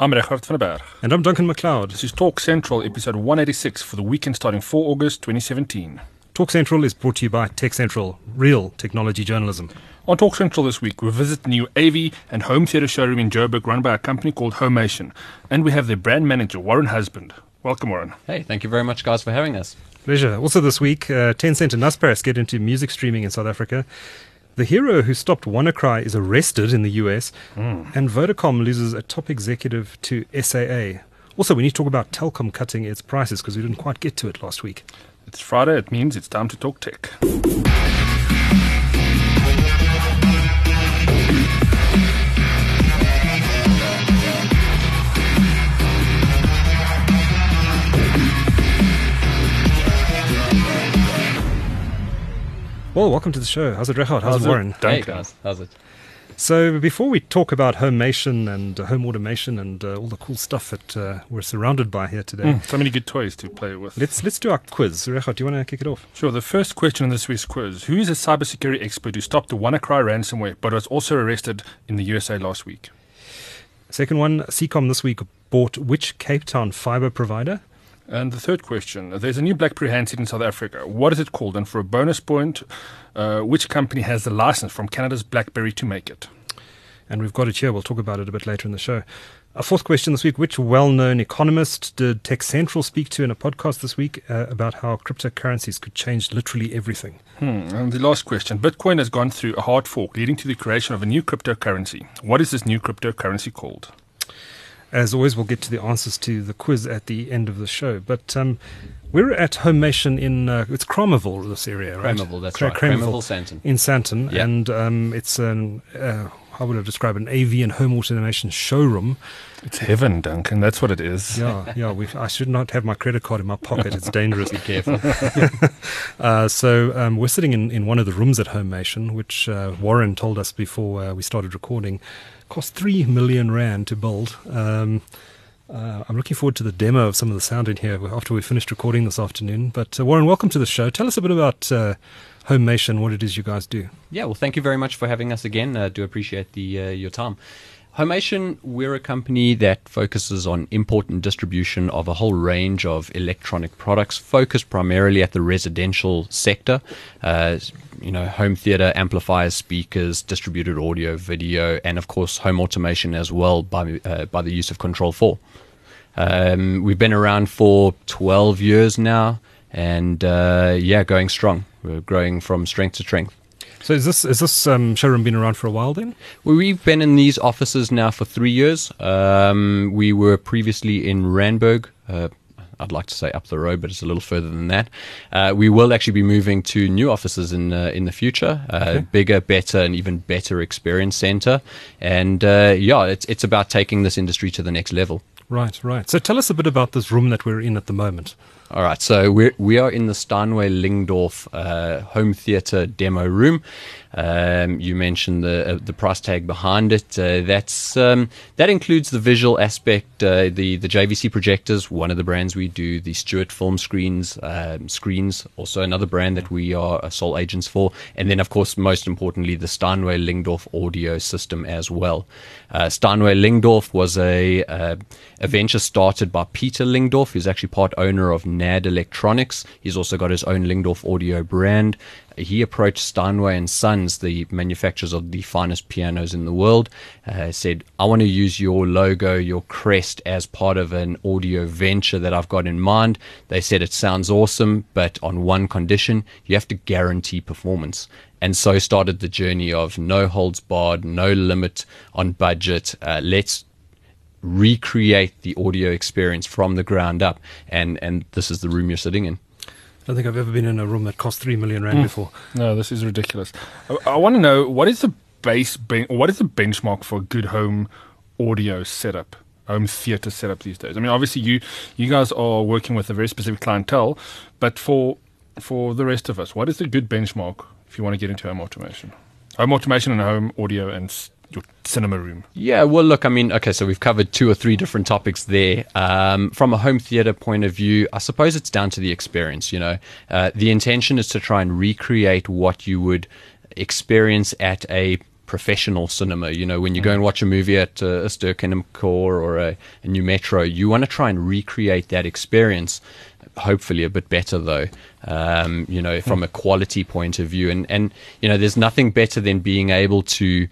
I'm Regardt van der Berg. And I'm Duncan McLeod. This is Talk Central, episode 186 for the weekend starting 4 August 2017. Talk Central is brought to you by Tech Central, real technology journalism. On Talk Central this week, we visit the new AV and home theatre showroom in Joburg run by a company called Homemation. And we have their brand manager, Warren Husband. Welcome, Warren. Hey, thank you very much, guys, for having us. Pleasure. Also this week, uh, Tencent and Naspers get into music streaming in South Africa. The hero who stopped WannaCry is arrested in the US, mm. and Vodacom loses a top executive to SAA. Also, we need to talk about Telkom cutting its prices because we didn't quite get to it last week. It's Friday, it means it's time to talk tech. Well, welcome to the show. How's it, Regardt? How's, How's it, Warren? Hey, guys. How's it? So, before we talk about homemation and uh, home automation and uh, all the cool stuff that uh, we're surrounded by here today, mm, so many good toys to play with. Let's let's do our quiz. Regardt, do you want to kick it off? Sure. The first question in this week's quiz: Who is a cybersecurity expert who stopped the WannaCry ransomware, but was also arrested in the USA last week? Second one: Seacom this week bought which Cape Town fiber provider? And the third question there's a new BlackBerry handset in South Africa. What is it called? And for a bonus point, uh, which company has the license from Canada's BlackBerry to make it? And we've got it here. We'll talk about it a bit later in the show. A fourth question this week Which well known economist did Tech Central speak to in a podcast this week uh, about how cryptocurrencies could change literally everything? Hmm. And the last question Bitcoin has gone through a hard fork, leading to the creation of a new cryptocurrency. What is this new cryptocurrency called? As always, we'll get to the answers to the quiz at the end of the show. But um, we're at Homemation in uh, it's Kramerville, this area, right? Kramerville, that's Cra- right. Kramerville, Sandton. In Sandton, yep. and um, it's an uh, how would I describe it? an AV and home automation showroom. It's heaven, Duncan. That's what it is. Yeah, yeah. I should not have my credit card in my pocket. It's dangerous. Be careful. uh, so um, we're sitting in, in one of the rooms at Homemation, which uh, Warren told us before uh, we started recording cost three million rand to build. Um, uh, I'm looking forward to the demo of some of the sound in here after we finished recording this afternoon. But uh, Warren, welcome to the show. Tell us a bit about uh, Homemation, what it is you guys do. Yeah, well, thank you very much for having us again. I do appreciate the uh, your time. Homemation, we're a company that focuses on import and distribution of a whole range of electronic products, focused primarily at the residential sector. Uh, you know, home theater, amplifiers, speakers, distributed audio, video, and of course, home automation as well by uh, by the use of Control Four. Um, we've been around for 12 years now, and uh, yeah, going strong. We're growing from strength to strength. So is this is this um, showroom been around for a while then? Well, we've been in these offices now for three years. Um, we were previously in Randburg. Uh, I'd like to say up the road, but it's a little further than that. Uh, we will actually be moving to new offices in uh, in the future, uh, okay. bigger, better, and even better experience center. And uh, yeah, it's it's about taking this industry to the next level. Right, right. So tell us a bit about this room that we're in at the moment. All right, so we're, we are in the Steinway Lyngdorf uh, home theatre demo room. Um, you mentioned the uh, the price tag behind it. Uh, that's um, that includes the visual aspect, uh, the the JVC projectors, one of the brands we do, the Stewart film screens, um, screens, also another brand that we are sole agents for, and then of course most importantly the Steinway Lyngdorf audio system as well. Uh, Steinway Lyngdorf was a uh, a venture started by Peter Lyngdorf, who's actually part owner of NAD Electronics. He's also got his own Lyngdorf audio brand he approached Steinway and Sons, the manufacturers of the finest pianos in the world, uh, said, I want to use your logo, your crest as part of an audio venture that I've got in mind. They said it sounds awesome, but on one condition, you have to guarantee performance. And so started the journey of no holds barred, no limit on budget. Uh, let's recreate the audio experience from the ground up. And, and this is the room you're sitting in. I don't think I've ever been in a room that cost three million rand mm. before. No, this is ridiculous. I, I want to know what is the base, ben- what is the benchmark for a good home audio setup, home theater setup these days? I mean, obviously you you guys are working with a very specific clientele, but for for the rest of us, what is the good benchmark if you want to get into home automation? Home automation and home audio and your cinema room? Yeah, well, look, I mean, okay, so we've covered two or three different topics there. Um, from a home theater point of view, I suppose it's down to the experience. You know, uh, the intention is to try and recreate what you would experience at a professional cinema. You know, when you go and watch a movie at uh, a Ster-Kinekor or a, a Nu Metro, you want to try and recreate that experience. Hopefully, a bit better though. Um, you know, from a quality point of view, and and you know, there's nothing better than being able to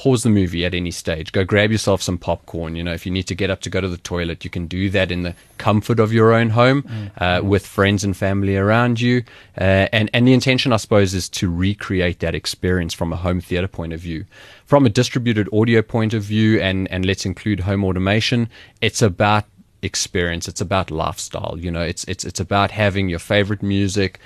pause the movie at any stage. Go grab yourself some popcorn. You know, if you need to get up to go to the toilet, you can do that in the comfort of your own home mm. uh, with friends and family around you. Uh, and, and the intention, I suppose, is to recreate that experience from a home theater point of view. From a distributed audio point of view, and, and let's include home automation, it's about experience. It's about lifestyle. You know, it's it's it's about having your favorite music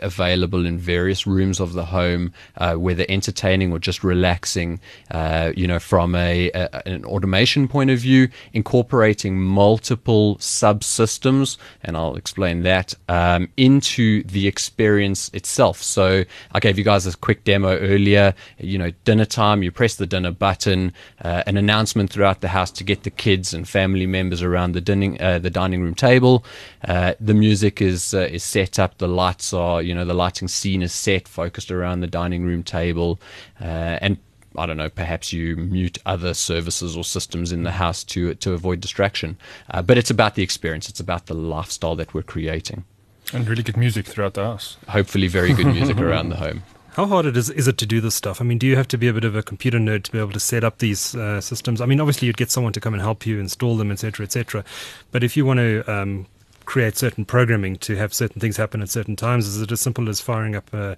available in various rooms of the home, uh, whether entertaining or just relaxing. Uh, you know, from a, a, an automation point of view, incorporating multiple subsystems, and I'll explain that um, into the experience itself. So I gave you guys a quick demo earlier. You know, dinner time, you press the dinner button, uh, an announcement throughout the house to get the kids and family members around the dining uh, the dining room table. Uh, the music is uh, is set up, the lights are you know the lighting scene is set, focused around the dining room table, uh, and I don't know, perhaps you mute other services or systems in the house to to avoid distraction. Uh, but it's about the experience. It's about the lifestyle that we're creating. And really good music throughout the house. Hopefully, very good music around the home. How hard it is is it to do this stuff? I mean, do you have to be a bit of a computer nerd to be able to set up these uh, systems? I mean, obviously you'd get someone to come and help you install them, etc., etc. But if you want to um, create certain programming to have certain things happen at certain times? Is it as simple as firing up a,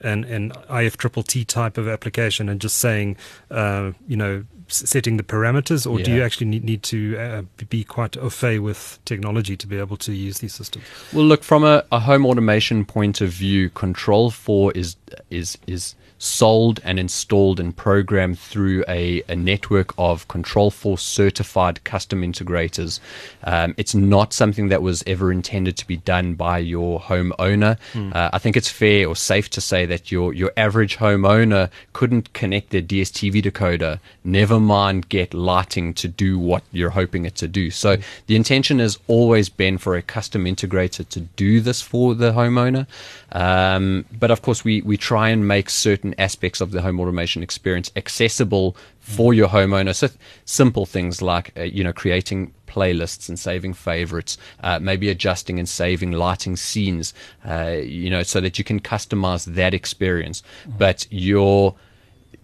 an, an IFTTT type of application and just saying, uh, you know, setting the parameters, or yeah. do you actually need, need to uh, be quite au fait with technology to be able to use these systems? Well, look from a, a home automation point of view, Control Four is is is sold and installed and programmed through a, a network of Control Four certified custom integrators. Um, it's not something that was ever intended to be done by your homeowner. Mm. Uh, I think it's fair or safe to say that your your average homeowner couldn't connect their DSTV decoder, never mind get lighting to do what you're hoping it to do. So mm. the intention has always been for a custom integrator to do this for the homeowner. Um, but of course, we, we try and make certain aspects of the home automation experience accessible for your homeowner. So simple things like, uh, you know, creating playlists and saving favorites, uh, maybe adjusting and saving lighting scenes, uh, you know, so that you can customize that experience. But your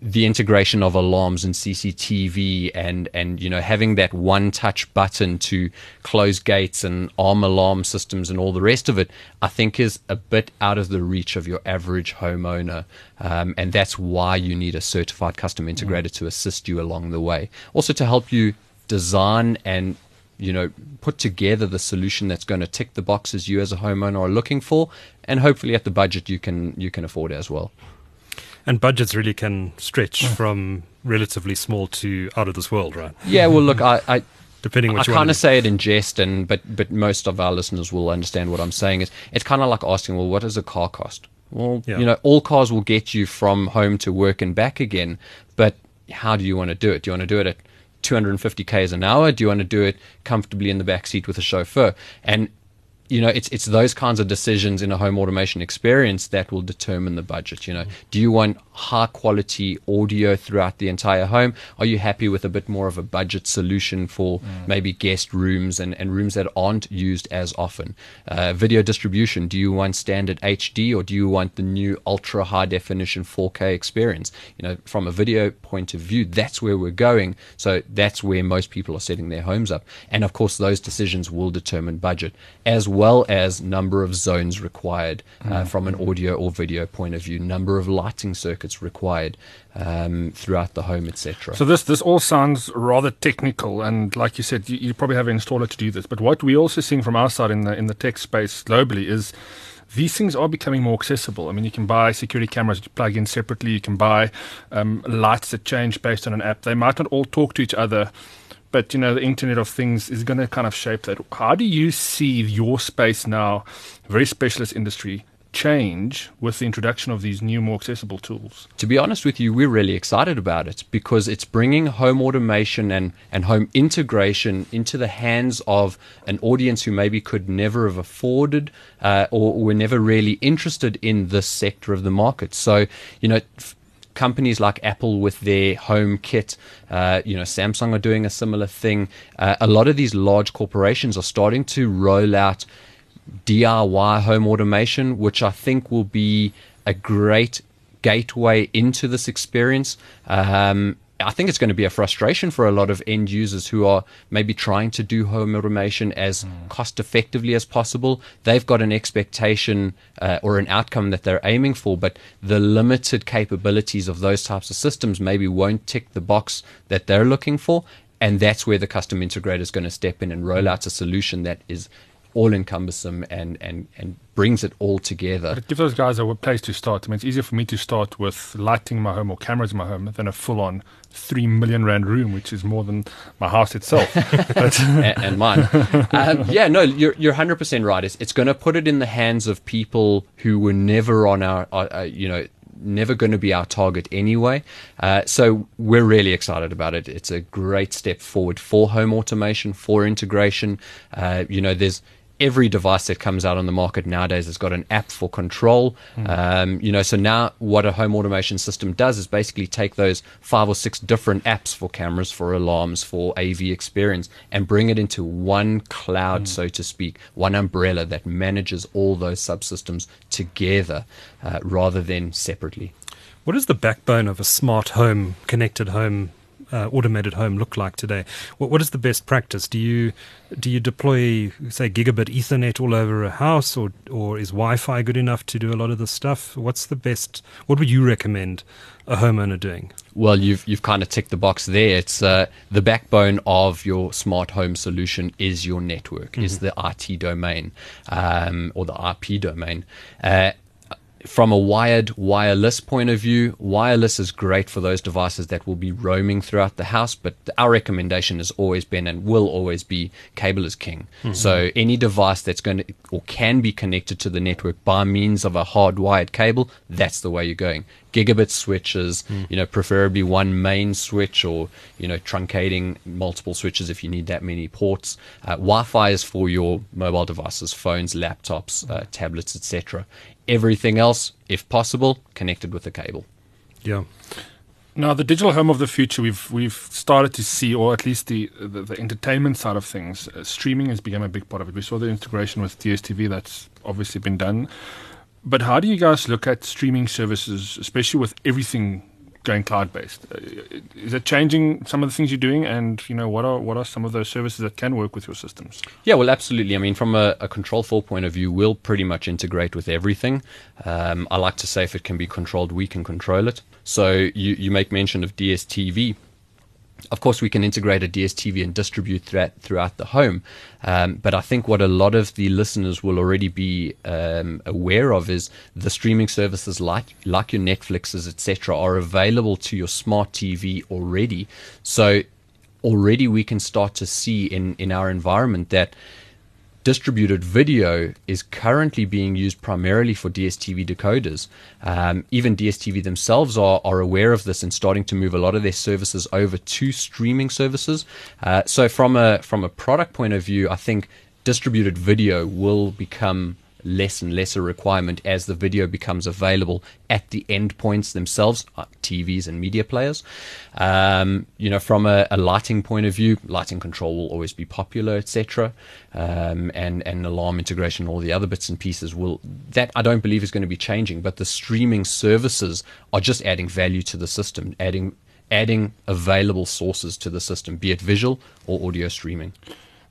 the integration of alarms and CCTV and and you know having that one touch button to close gates and arm alarm systems and all the rest of it, I think is a bit out of the reach of your average homeowner, um, and that's why you need a certified custom integrator mm. to assist you along the way. Also to help you design and you know put together the solution that's going to tick the boxes you as a homeowner are looking for, and hopefully at the budget you can you can afford as well and budgets really can stretch mm. from relatively small to out of this world, right? Yeah. Well, look, I, I depending what I kind of say it in jest, and but but most of our listeners will understand what I'm saying. Is it's kind of like asking, well, what does a car cost? Well, yeah. you know, all cars will get you from home to work and back again, but how do you want to do it? Do you want to do it at 250 k's an hour? Do you want to do it comfortably in the back seat with a chauffeur? And you know, it's it's those kinds of decisions in a home automation experience that will determine the budget. You know, do you want high quality audio throughout the entire home? Are you happy with a bit more of a budget solution for mm. maybe guest rooms and, and rooms that aren't used as often? Uh, video distribution, do you want standard HD or do you want the new ultra high definition 4K experience? You know, from a video point of view, that's where we're going. So that's where most people are setting their homes up. And of course, those decisions will determine budget as well well as number of zones required uh, mm. from an audio or video point of view, number of lighting circuits required um, throughout the home, etc. So this this all sounds rather technical, and like you said, you, you probably have an installer to do this. But what we're also seeing from our side in the in the tech space globally is these things are becoming more accessible. I mean, you can buy security cameras that you plug in separately. You can buy um, lights that change based on an app. They might not all talk to each other but you know the internet of things is going to kind of shape that. How do you see your space now very specialist industry change with the introduction of these new more accessible tools? To be honest with you we're really excited about it because it's bringing home automation and, and home integration into the hands of an audience who maybe could never have afforded uh, or were never really interested in this sector of the market. So you know f- companies like Apple with their Home Kit, uh, you know, Samsung are doing a similar thing. Uh, a lot of these large corporations are starting to roll out DIY home automation, which I think will be a great gateway into this experience. Um, I think it's going to be a frustration for a lot of end users who are maybe trying to do home automation as mm. cost effectively as possible. They've got an expectation uh, or an outcome that they're aiming for, but the limited capabilities of those types of systems maybe won't tick the box that they're looking for. And that's where the custom integrator is going to step in and roll out a solution that is all encompassing and, and, and brings it all together. But it gives those guys a place to start. I mean, it's easier for me to start with lighting my home or cameras in my home than a full on three million rand room, which is more than my house itself. and, and, mine. Um, yeah, no, you're, you're 100% right. It's, it's going to put it in the hands of people who were never on our, uh, uh you know, never going to be our target anyway. Uh, so we're really excited about it. It's a great step forward for home automation, for integration. Uh, you know, there's every device that comes out on the market nowadays has got an app for control. Mm. Um, you know, so now what a home automation system does is basically take those five or six different apps for cameras, for alarms, for AV experience, and bring it into one cloud, mm. so to speak, one umbrella that manages all those subsystems together uh, rather than separately. What is the backbone of a smart home, connected home uh, automated home look like today? What, what is the best practice? Do you do you deploy say gigabit Ethernet all over a house, or or is Wi-Fi good enough to do a lot of this stuff? What's the best? What would you recommend a homeowner doing? Well, you've you've kind of ticked the box there. It's uh, the backbone of your smart home solution is your network, mm-hmm. is the IT domain um, or the IP domain. Uh, from a wired wireless point of view, wireless is great for those devices that will be roaming throughout the house. But our recommendation has always been and will always be cable is king. Mm-hmm. So any device that's going to or can be connected to the network by means of a hardwired cable, that's the way you're going. Gigabit switches, mm. you know, preferably one main switch or you know truncating multiple switches if you need that many ports. Uh, Wi-Fi is for your mobile devices, phones, laptops, uh, tablets, etc everything else, if possible, connected with a cable. Yeah. Now, the digital home of the future, we've we've started to see, or at least the the, the entertainment side of things, uh, streaming has become a big part of it. We saw the integration with DSTV that's obviously been done. But how do you guys look at streaming services, especially with everything going cloud based. Uh, is it changing some of the things you're doing? And you know, what are what are some of those services that can work with your systems? Yeah, well, absolutely. I mean, from a, a control four point of view, we'll pretty much integrate with everything. Um, I like to say if it can be controlled, we can control it. So you you make mention of DSTV of course, we can integrate a DSTV and distribute that throughout the home. Um, but I think what a lot of the listeners will already be um, aware of is the streaming services like like your Netflixes, etc., are available to your smart TV already. So already we can start to see in in our environment that distributed video is currently being used primarily for DSTV decoders. Um, even DSTV themselves are, are aware of this and starting to move a lot of their services over to streaming services. Uh, so from a from a product point of view, I think distributed video will become less and less a requirement as the video becomes available at the endpoints themselves, uh, TVs and media players. Um, you know, from a, a, lighting point of view, lighting control will always be popular, etc. Um, and and alarm integration, all the other bits and pieces will that I don't believe is going to be changing. But the streaming services are just adding value to the system, adding adding available sources to the system, be it visual or audio streaming.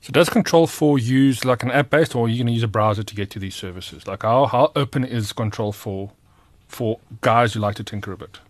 So does Control 4 use like an app based or are you going to use a browser to get to these services? Like how, how open is Control 4 for guys who like to tinker a bit?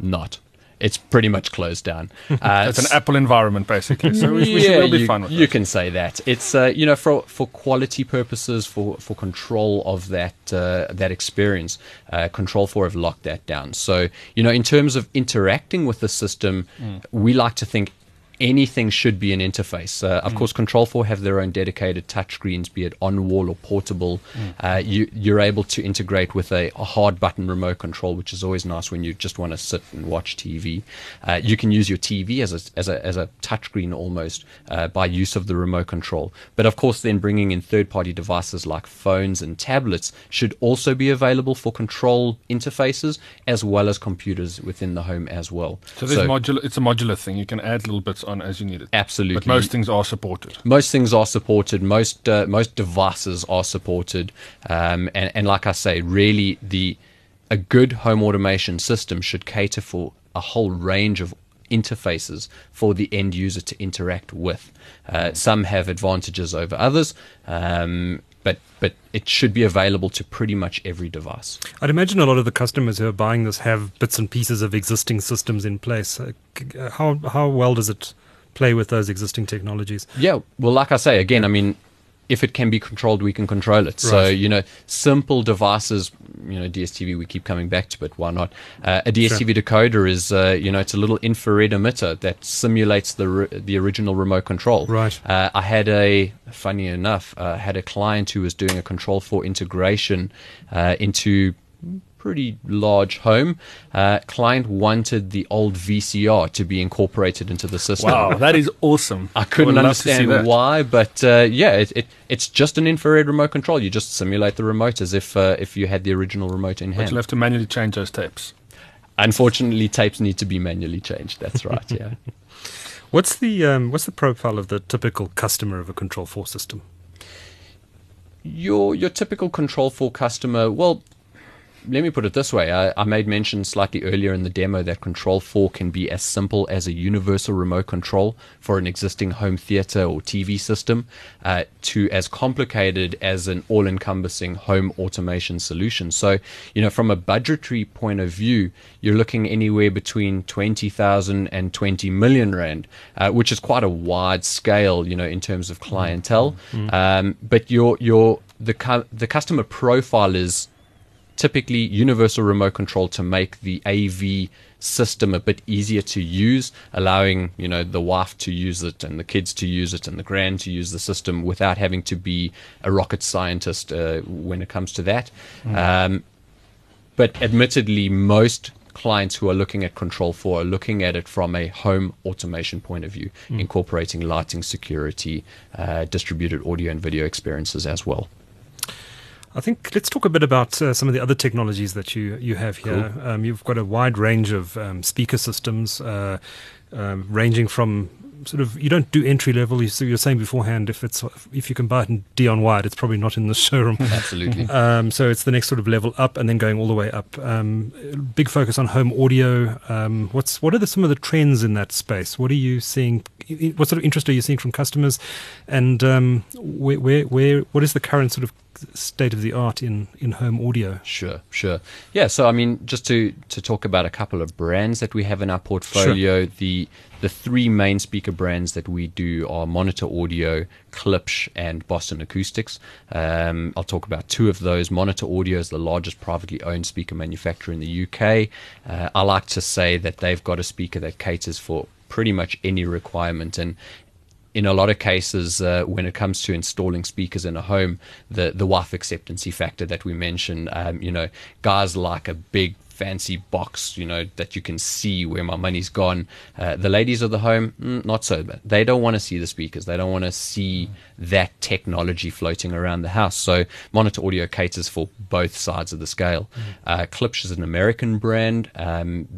Not. It's pretty much closed down. Uh, it's an Apple environment, basically. So we, we yeah, be you, fine with You can say that. It's uh, you know for for quality purposes, for for control of that uh, that experience. Uh, control four have locked that down. So you know, in terms of interacting with the system, mm. we like to think anything should be an interface. Uh, of mm. course, Control 4 have their own dedicated touchscreens, be it on wall or portable. Mm. Uh, you, you're able to integrate with a, a, hard button remote control, which is always nice when you just want to sit and watch TV. Uh, you can use your TV as a, as a, as a touchscreen almost uh, by use of the remote control. But of course, then bringing in third party devices like phones and tablets should also be available for control interfaces as well as computers within the home as well. So, so modular, it's a modular thing. You can add little bits on as you need it. Absolutely. But most things are supported. Most things are supported. Most uh, most devices are supported. Um, and, and like I say, really the a good home automation system should cater for a whole range of interfaces for the end user to interact with. Uh, some have advantages over others, um, but but it should be available to pretty much every device. I'd imagine a lot of the customers who are buying this have bits and pieces of existing systems in place. Uh, how how well does it play with those existing technologies? Yeah, well, like I say again, I mean, if it can be controlled, we can control it. Right. So, you know, simple devices, you know, DSTV, we keep coming back to, but why not? Uh, a DSTV sure. decoder is, uh, you know, it's a little infrared emitter that simulates the re- the original remote control. Right. Uh, I had a, funny enough, uh, had a client who was doing a Control 4 integration uh, into pretty large home. Uh, client wanted the old VCR to be incorporated into the system. Wow, that is awesome. I couldn't I understand why, but uh, yeah, it, it, it's just an infrared remote control. You just simulate the remote as if uh, if you had the original remote in but hand. You'll have to manually change those tapes. Unfortunately, tapes need to be manually changed. That's right. Yeah. what's the um, what's the profile of the typical customer of a Control Four system? Your your typical Control Four customer, well, let me put it this way. I, I, made mention slightly earlier in the demo that Control 4 can be as simple as a universal remote control for an existing home theater or TV system uh, to as complicated as an all encompassing home automation solution. So, you know, from a budgetary point of view, you're looking anywhere between 20,000 and 20 million Rand, uh, which is quite a wide scale, you know, in terms of clientele. Mm-hmm. Um, but your, your, the, cu- the customer profile is typically universal remote control to make the AV system a bit easier to use, allowing you know the wife to use it and the kids to use it and the grand to use the system without having to be a rocket scientist uh, when it comes to that. Mm. Um, but admittedly, most clients who are looking at Control 4 are looking at it from a home automation point of view, mm. incorporating lighting, security, uh, distributed audio and video experiences as well. I think let's talk a bit about uh, some of the other technologies that you you have here. Cool. Um, you've got a wide range of um, speaker systems, uh, um, ranging from sort of you don't do entry level. You, so you're saying beforehand if it's if you can buy it in Dion Wired, it's probably not in the showroom. Absolutely. Um, so it's the next sort of level up, and then going all the way up. Um, big focus on home audio. Um, what's what are the, some of the trends in that space? What are you seeing? What sort of interest are you seeing from customers? And um, where, where where what is the current sort of state of the art in, in home audio. Sure, sure. Yeah, so I mean, just to, to talk about a couple of brands that we have in our portfolio, sure. the the three main speaker brands that we do are Monitor Audio, Klipsch, and Boston Acoustics. Um, I'll talk about two of those. Monitor Audio is the largest privately owned speaker manufacturer in the UK. Uh, I like to say that they've got a speaker that caters for pretty much any requirement and in a lot of cases, uh, when it comes to installing speakers in a home, the the wife acceptancy factor that we mentioned, um, you know, guys like a big fancy box, you know, that you can see where my money's gone. Uh, the ladies of the home, mm, not so bad. They don't want to see the speakers. They don't want to see that technology floating around the house. So Monitor Audio caters for both sides of the scale. Mm. Uh, Klipsch is an American brand. Um,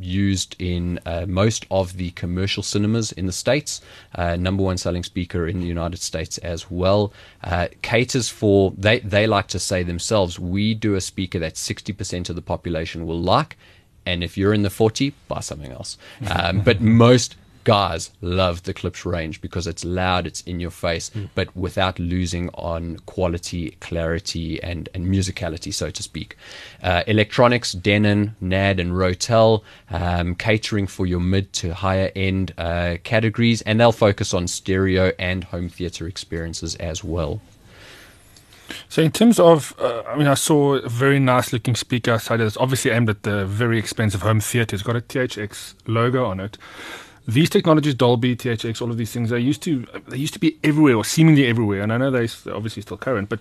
used in uh, most of the commercial cinemas in the States. Uh, number one selling speaker in the United States as well. Uh, caters for, they, they like to say themselves, we do a speaker that 60% of the population will like. And if you're in the 40, buy something else. Um, but most guys love the Klipsch range because it's loud, it's in your face, mm. but without losing on quality, clarity, and, and musicality, so to speak. Uh, electronics, Denon, NAD, and Rotel, um, catering for your mid to higher end uh, categories, and they'll focus on stereo and home theater experiences as well. So, in terms of, uh, I mean, I saw a very nice looking speaker outside. It's obviously aimed at the very expensive home theater. It's got a THX logo on it. These technologies, Dolby, THX, all of these things, they used to they used to be everywhere or seemingly everywhere, and I know they're obviously still current, but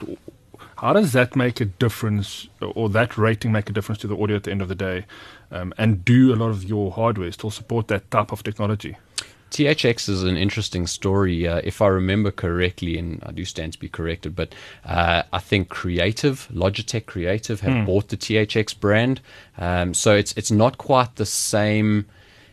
how does that make a difference, or that rating make a difference to the audio at the end of the day? Um, and do a lot of your hardware still support that type of technology? THX is an interesting story. Uh, if I remember correctly, and I do stand to be corrected, but uh, I think Creative, Logitech Creative, have mm. bought the THX brand. Um, so it's it's not quite the same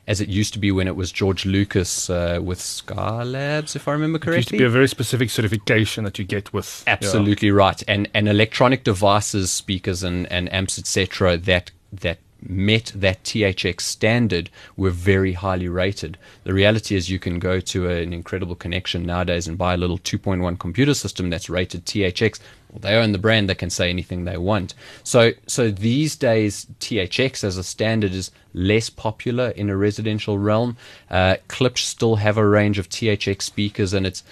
as it used to be when it was George Lucas uh, with Skylabs, if I remember correctly. It used to be a very specific certification that you get with. Absolutely yeah. right, and and electronic devices, speakers, and and amps, etc. That that met that THX standard were very highly rated. The reality is you can go to an incredible connection nowadays and buy a little 2.1 computer system that's rated THX. Well, they own the brand; they can say anything they want. So, so these days, THX as a standard is less popular in a residential realm. Uh, Klipsch still have a range of THX speakers, and it's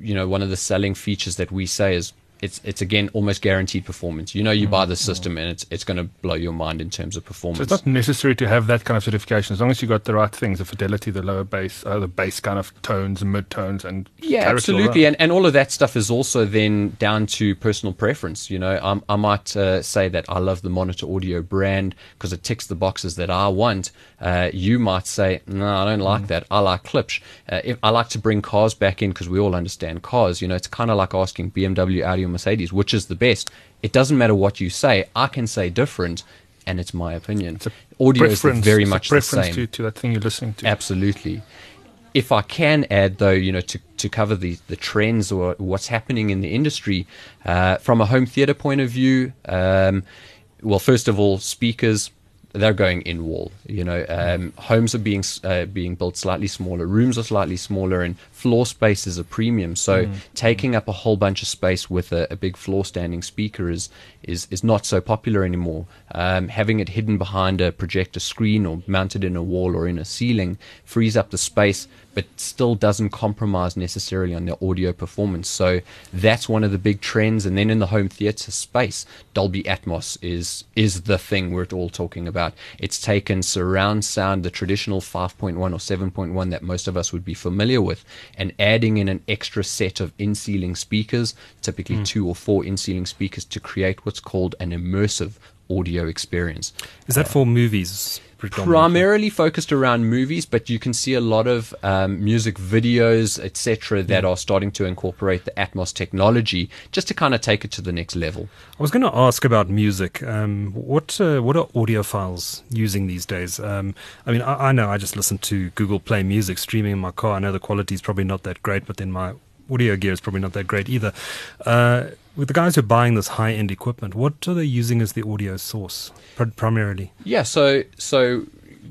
you know one of the selling features that we say is it's it's again almost guaranteed performance. You know, you buy the mm-hmm. system and it's it's going to blow your mind in terms of performance. So it's not necessary to have that kind of certification as long as you got the right things: the fidelity, the lower bass, uh, the bass kind of tones, mid tones, and yeah, absolutely. And and all of that stuff is also then down to personal preference. You know, I'm, i might uh, say that I love the Monitor Audio brand because it ticks the boxes that I want. Uh, you might say, no, I don't like mm. that. I like Klipsch. Uh, if I like to bring cars back in because we all understand cars. You know, it's kind of like asking BMW, Audi Mercedes, which is the best. It doesn't matter what you say. I can say different, and it's my opinion. It's Audio is very much the same. To, to that thing you're listening to. Absolutely. If I can add, though, you know, to, to cover the, the trends or what's happening in the industry, uh, from a home theater point of view, um, well, first of all, speakers, they're going in wall. You know, um, homes are being uh, being built slightly smaller, rooms are slightly smaller, and floor space is a premium. So mm. taking up a whole bunch of space with a, a, big floor standing speaker is is is not so popular anymore. Um, having it hidden behind a projector screen or mounted in a wall or in a ceiling frees up the space but still doesn't compromise necessarily on the audio performance. So that's one of the big trends. And then in the home theater space, Dolby Atmos is is the thing we're all talking about. It's taken surround sound, the traditional 5.1 or 7.1 that most of us would be familiar with, and adding in an extra set of in-ceiling speakers, typically mm. two or four in-ceiling speakers, to create what's called an immersive audio experience. Is that uh, for movies? Primarily focused around movies, but you can see a lot of um, music videos, etc., that are starting to incorporate the Atmos technology just to kind of take it to the next level. I was going to ask about music. Um, what uh, what are audiophiles using these days? Um, I mean, I, I know I just listen to Google Play Music streaming in my car. I know the quality is probably not that great, but then my audio gear is probably not that great either. Uh, with the guys who are buying this high end equipment, what are they using as the audio source pr- primarily? Yeah, so so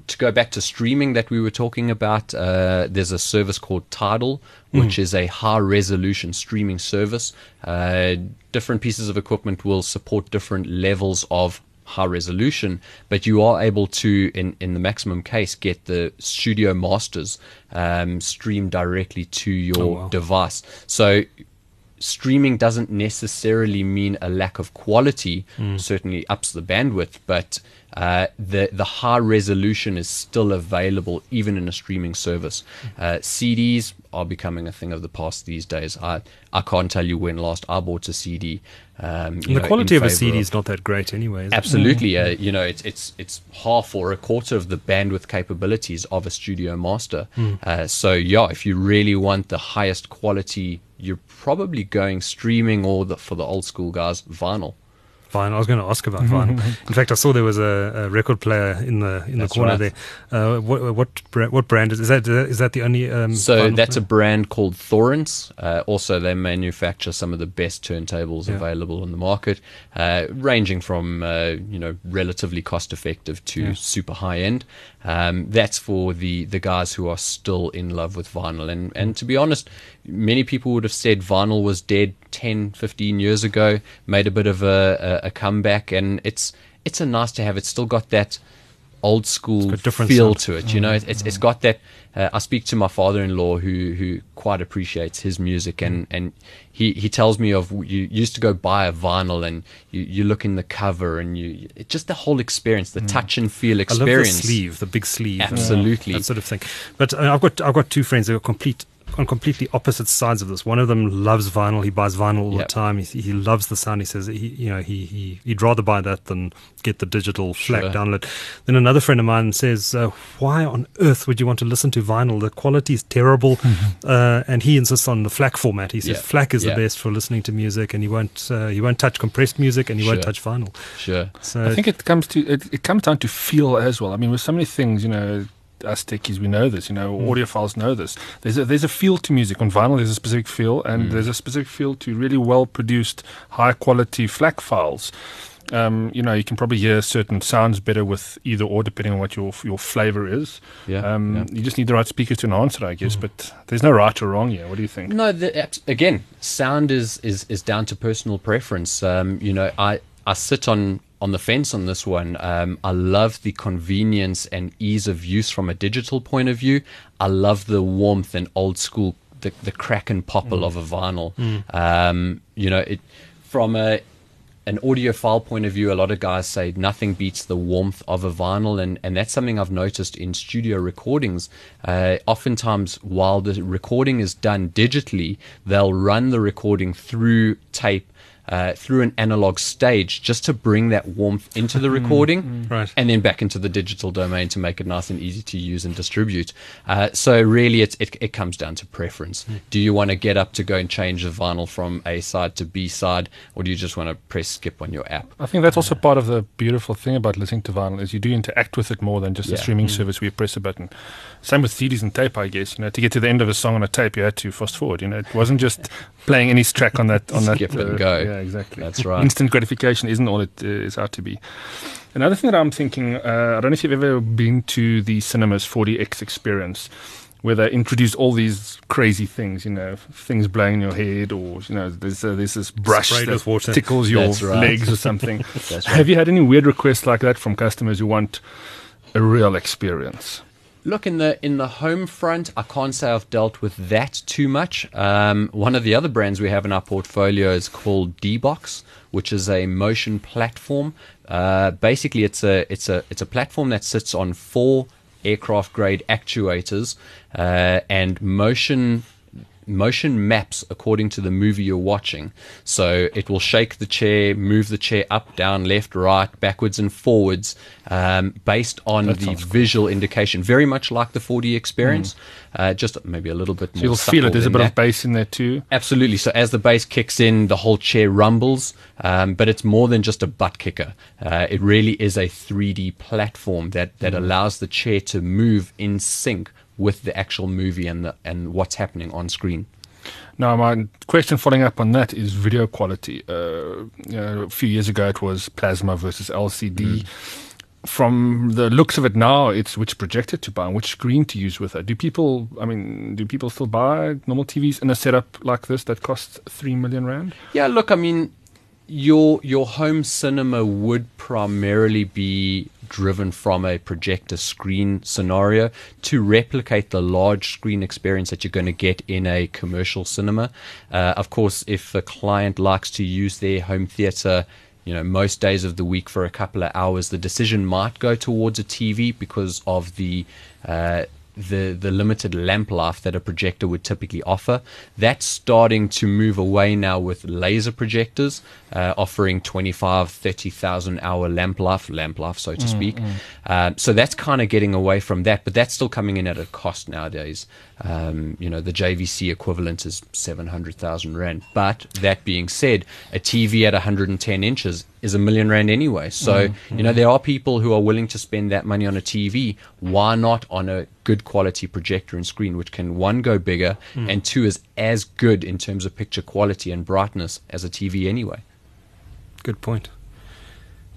to go back to streaming that we were talking about, uh, there's a service called Tidal, which mm. is a high resolution streaming service. Uh, different pieces of equipment will support different levels of high resolution, but you are able to, in, in the maximum case, get the studio masters um, streamed directly to your oh, wow. device. So streaming doesn't necessarily mean a lack of quality. Mm. Certainly ups the bandwidth, but uh, the the high resolution is still available even in a streaming service. Uh, CDs are becoming a thing of the past these days. I I can't tell you when last I bought a CD. Um, the know, quality of a CD is not that great anyway. Absolutely, it? uh, you know it's it's it's half or a quarter of the bandwidth capabilities of a Studio Master. Mm. so yeah, if you really want the highest quality, you're probably going streaming or the, for the old school guys vinyl. Vinyl. I was going to ask about vinyl. In fact, I saw there was a, a record player in the in that's the corner right. there. Uh, what what, what brand is, is that? Is that the only? Um, so that's player? a brand called Thorens. Uh, also, they manufacture some of the best turntables yeah. available in the market, uh, ranging from uh, you know relatively cost effective to yeah. super high end. Um, that's for the the guys who are still in love with vinyl. And and to be honest, many people would have said vinyl was dead 10, 15 years ago. Made a bit of a, a, a comeback, and it's it's a nice to have. It's still got that old school different feel sound. to it. You know, it's it's got that. Uh, I speak to my father-in-law who who quite appreciates his music, and and he he tells me of you used to go buy a vinyl and you you look in the cover and you it, just the whole experience, the touch and feel I love the experience. sleeve, the big sleeve, Absolutely. that sort of thing. But uh, I've got I've got two friends who are complete on completely opposite sides of this. One of them loves vinyl; he buys vinyl all Yep. the time. He, he loves the sound. He says he you know he, he he'd rather buy that than get the digital FLAC Sure. download. Then another friend of mine says, uh, "Why on earth would you want to listen to vinyl? The quality is terrible." uh, and he insists on the FLAC format. He says Yeah. FLAC is Yeah. the best for listening to music, and he won't uh, he won't touch compressed music, and he won't touch vinyl. Sure. So I think it comes to it, it comes down to feel as well. I mean, with so many things, you know, us techies we know this. You know, audiophiles know this. There's a, there's a feel to music on vinyl. There's a specific feel, and there's a specific feel to really well produced, high quality FLAC files. Um, you know, you can probably hear certain sounds better with either or, depending on what your your flavor is. Yeah. Um, yeah. You just need the right speakers to enhance it, I guess. But there's no right or wrong here. What do you think? No, the, again, sound is, is, is down to personal preference. Um, you know, I, I sit on, on the fence on this one. Um, I love the convenience and ease of use from a digital point of view. I love the warmth and old school, the, the crack and popple of a vinyl. Um, you know, it from a an audiophile point of view, a lot of guys say nothing beats the warmth of a vinyl, and, and that's something I've noticed in studio recordings. Uh, oftentimes, while the recording is done digitally, they'll run the recording through tape. Uh, through an analog stage just to bring that warmth into the recording Right. and then back into the digital domain to make it nice and easy to use and distribute. Uh, so really, it's, it, it comes down to preference. Do you want to get up to go and change the vinyl from A side to B side, or do you just want to press skip on your app? I think that's also part of the beautiful thing about listening to vinyl is you do interact with it more than just a Yeah. Mm. streaming service where you press a button. Same with CDs and tape, I guess. You know, to get to the end of a song on a tape, you had to fast forward. You know, it wasn't just playing any track on that on that. Skip and go. Yeah, exactly. That's right. Instant gratification isn't all it uh, is out to be. Another thing that I'm thinking, uh, I don't know if you've ever been to the cinemas 4DX experience. Where they introduce all these crazy things, you know, things blowing in your head, or you know, there's uh, there's this brush Sprayed that water. tickles your right. legs or something. That's Have you had any weird requests like that from customers who want a real experience? Look in the in the home front, I can't say I've dealt with that too much. Um, one of the other brands we have in our portfolio is called D-Box, which is a motion platform. Uh, basically, it's a it's a it's a platform that sits on four aircraft grade actuators uh, and motion motion maps according to the movie you're watching. So it will shake the chair, move the chair up, down, left, right, backwards, and forwards um, based on That the sounds cool. visual indication. Very much like the 4D experience, uh, just maybe a little bit So more. you'll feel it. There's a bit that. of bass in there too. Absolutely. So as the bass kicks in, the whole chair rumbles, um, but it's more than just a butt kicker. Uh, it really is a 3D platform that, that allows the chair to move in sync with the actual movie and the, and what's happening on screen. Now, my question following up on that is video quality. Uh, you know, a few years ago, it was plasma versus LCD. From the looks of it now, it's which projector to buy and which screen to use with it. Do people, I mean, do people still buy normal TVs in a setup like this that costs three million rand? Yeah, look, I mean, your your home cinema would primarily be driven from a projector screen scenario to replicate the large screen experience that you're going to get in a commercial cinema. Uh, of course, if a client likes to use their home theater you know most days of the week for a couple of hours the decision might go towards a tv because of the uh, the the limited lamp life that a projector would typically offer. That's starting to move away now with laser projectors uh, offering 25 30,000 hour lamp life lamp life so to speak. Um, so that's kind of getting away from that but that's still coming in at a cost nowadays. Um, you know the JVC equivalent is 700,000 rand. But that being said a TV at 110 inches is a million rand anyway. So you know there are people who are willing to spend that money on a TV why not on a good quality projector and screen which can one go bigger and two is as good in terms of picture quality and brightness as a TV anyway Good point.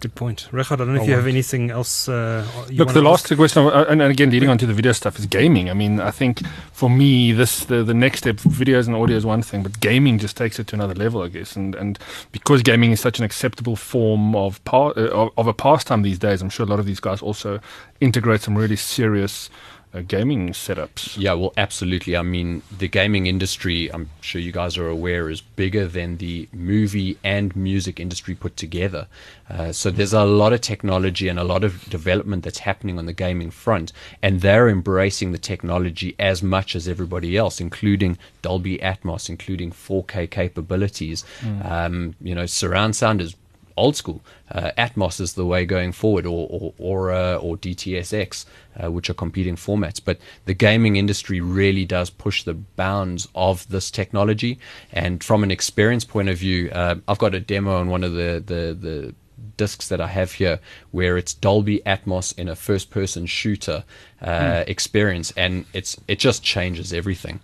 Good point. Regardt, I don't know if I you have anything else. Uh, you Look, the last ask? question, uh, and, and again, leading on to the video stuff, is gaming. I mean, I think for me, this the, the next step, videos and audio is one thing, but gaming just takes it to another level, I guess. And and because gaming is such an acceptable form of par, uh, of, of a pastime these days, I'm sure a lot of these guys also integrate some really serious uh, gaming setups. Yeah, well, absolutely. I mean, the gaming industry, I'm sure you guys are aware, is bigger than the movie and music industry put together. Uh, so there's a lot of technology and a lot of development that's happening on the gaming front, and they're embracing the technology as much as everybody else, including Dolby Atmos, including 4K capabilities. Um, you know, surround sound is old school. Uh, Atmos is the way going forward, or or or, or DTSX, uh, which are competing formats. But the gaming industry really does push the bounds of this technology. And from an experience point of view, uh, I've got a demo on one of the the the discs that I have here where it's Dolby Atmos in a first person shooter uh, experience and it's it just changes everything.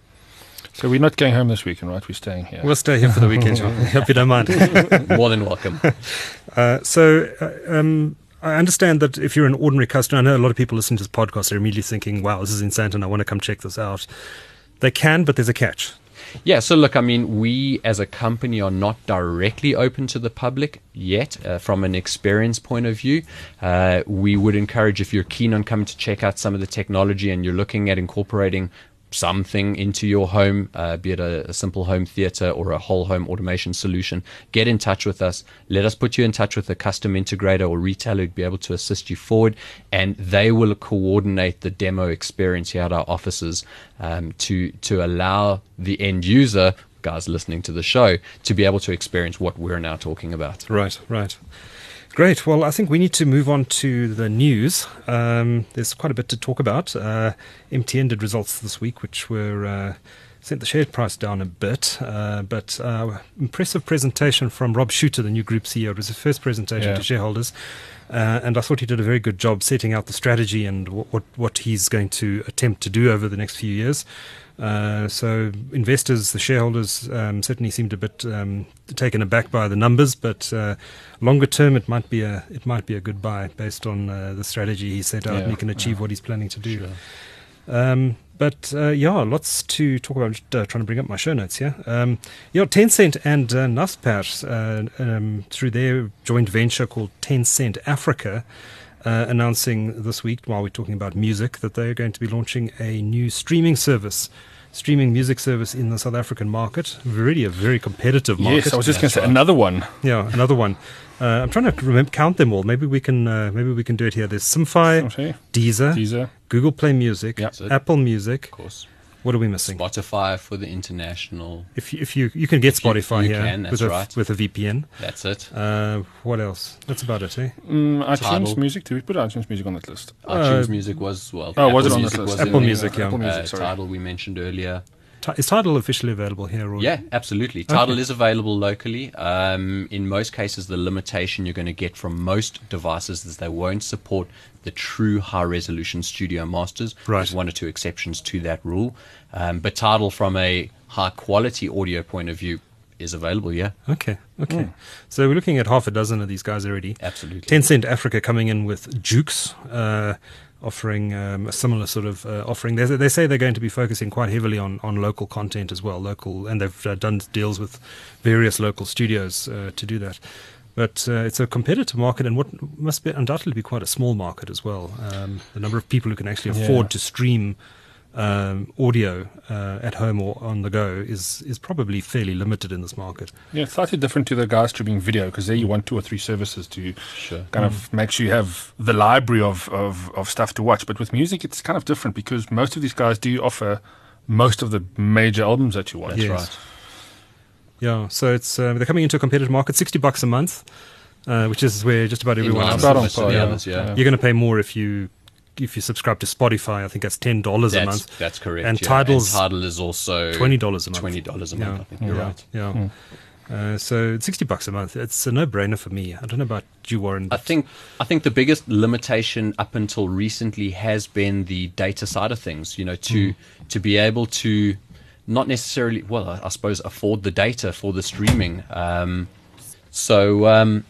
So we're not going home this weekend, right? We're staying here. We'll stay here for the weekend, John. Hope you don't mind. More than welcome. Uh, so, uh, um, I understand that if you're an ordinary customer, I know a lot of people listening to this podcast are immediately thinking, wow, this is insane and I want to come check this out. They can, but there's a catch. Yeah, so look, I mean, we as a company are not directly open to the public yet. Uh, from an experience point of view, uh, we would encourage if you're keen on coming to check out some of the technology and you're looking at incorporating something into your home, uh, be it a, a simple home theater or a whole home automation solution, get in touch with us. Let us put you in touch with a custom integrator or retailer who'd be able to assist you forward, and they will coordinate the demo experience here at our offices um, to to allow the end user. Guys listening to the show to be able to experience what we're now talking about. Right, right. Great. Well, I think we need to move on to the news. Um, there's quite a bit to talk about. Uh, MTN did results this week, which were uh, sent the share price down a bit. Uh, but uh, impressive presentation from Rob Shuter, the new group CEO. It was his first presentation Yeah. to shareholders. Uh, and I thought he did a very good job setting out the strategy and what, what, what he's going to attempt to do over the next few years. Uh, so investors, the shareholders, um, certainly seemed a bit um, taken aback by the numbers, but uh, longer term, it might be a it might be a good buy based on uh, the strategy he set out, Yeah, and he can achieve what he's planning to do. Um, but uh, yeah, lots to talk about. I'm just uh, trying to bring up my show notes here. Um, yeah, Tencent and uh, Naspers, uh, um, through their joint venture called Tencent Africa, uh, announcing this week, while we're talking about music, that they're going to be launching a new streaming service, streaming music service in the South African market. Really a very competitive market. yes, I was just going to say right. another one. Yeah, another one. Uh, I'm trying to remember, count them all. Maybe we can. Uh, maybe we can do it here. There's Simfy. Deezer, Deezer. Google Play Music, it. Apple Music. Of course, What are we missing? Spotify for the international. If you, if you you can get If you- Spotify you here can, with that's a right. with a VPN. That's it. Uh, what else? That's about it, eh? Mm, iTunes Tidal. music. Do we put iTunes music on that list? iTunes Uh, Music was well. Oh, was it Apple on Music that list? was Apple in there. Music, yeah. Apple Uh, Music, sorry. Tidal we mentioned earlier. Is Tidal officially available here? Or Yeah, absolutely. Tidal is available locally. Um, in most cases, the limitation you're going to get from most devices is they won't support the true high resolution studio masters. Right. There's one or two exceptions to that rule. Um, but Tidal, from a high quality audio point of view, is available, yeah. Okay. Okay. Hmm. So we're looking at half a dozen of these guys already. Absolutely. Tencent Africa coming in with JOOX, uh, offering um, a similar sort of uh, offering. They, they say they're going to be focusing quite heavily on, on local content as well, local, and they've uh, done deals with various local studios uh, to do that. But uh, it's a competitive market, and what must be undoubtedly be quite a small market as well. Um, the number of people who can actually Yeah. afford to stream um, audio uh, at home or on the go is is probably fairly limited in this market. Yeah, it's slightly different to the guys streaming video because there you want two or three services to Sure. kind of make sure you have the library of, of, of stuff to watch. But with music, it's kind of different because most of these guys do offer most of the major albums that you want. That's Yes. right. Yeah, so it's uh, they're coming into a competitive market, sixty bucks a month, uh, which is where just about everyone line else. About on par, the yeah. others, yeah. Yeah. You're going to pay more if you if you subscribe to Spotify. I think that's ten dollars a month, that's correct. And yeah. Tidal's Tidal is also twenty dollars a month. Twenty dollars a Yeah. month. I think you're yeah, right. Yeah. Uh, so it's sixty bucks a month. It's a no-brainer for me. I don't know about you, Warren. I think I think the biggest limitation up until recently has been the data side of things. You know, to to be able to not necessarily, well, I, I suppose, afford the data for the streaming. Um, so um,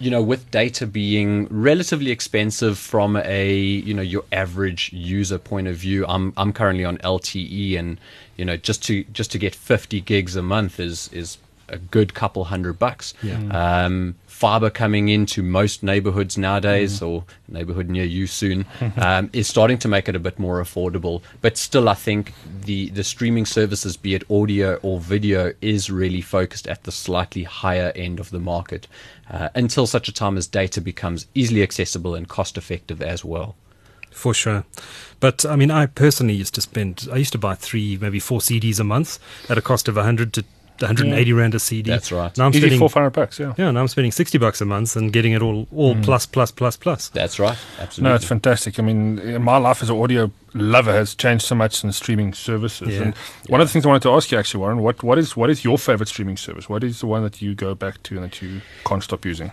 you know, with data being relatively expensive from a you know your average user point of view, I'm I'm currently on LTE, and you know just to just to get 50 gigs a month is is a good couple hundred bucks. Yeah. Um, fiber coming into most neighborhoods nowadays, or neighborhood near you soon, um, is starting to make it a bit more affordable. But still, I think the the streaming services, be it audio or video, is really focused at the slightly higher end of the market. Uh, until such a time as data becomes easily accessible and cost effective as well. For sure. But I mean, I personally used to spend, I used to buy three, maybe four CDs a month at a cost of 100 to 180 Rand a CD. That's right. Now I'm Easy spending, four five hundred bucks. Yeah. yeah, now I'm spending 60 bucks a month and getting it all, all plus, plus, plus, plus. That's right. Absolutely. No, it's fantastic. I mean, my life as an audio lover has changed so much in streaming services. Yeah. And one of the things I wanted to ask you, actually, Warren, what, what is what is your favorite streaming service? What is the one that you go back to and that you can't stop using?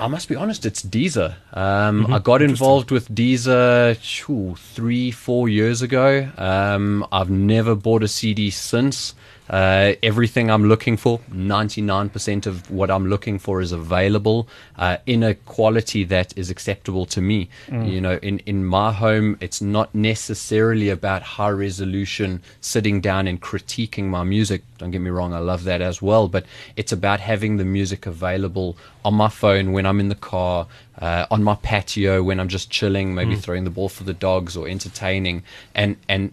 I must be honest, it's Deezer. Um, I got involved with Deezer phew, three, four years ago. Um, I've never bought a CD since. Uh, everything I'm looking for, 99% of what I'm looking for is available uh, in a quality that is acceptable to me. You know, in, in my home, it's not necessarily about high resolution, sitting down and critiquing my music. Don't get me wrong, I love that as well, but it's about having the music available on my phone when I'm in the car, uh, on my patio when I'm just chilling, maybe throwing the ball for the dogs or entertaining, and and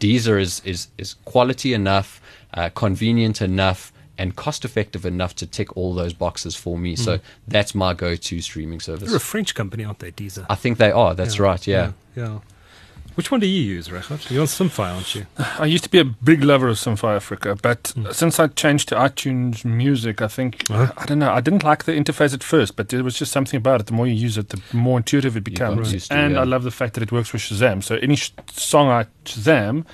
Deezer is is is quality enough, uh, convenient enough, and cost effective enough to tick all those boxes for me. So that's my go-to streaming service. They're a French company, aren't they, Deezer? I think they are. That's right. Yeah. yeah. yeah. Which one do you use, Regardt? You're on Simfy, aren't you? I used to be a big lover of Simfy Africa, but since I changed to iTunes Music, I think Uh-huh. I don't know. I didn't like the interface at first, but there was just something about it. The more you use it, the more intuitive it got becomes. used to, and yeah. I love the fact that it works with Shazam. So any sh- song I Shazam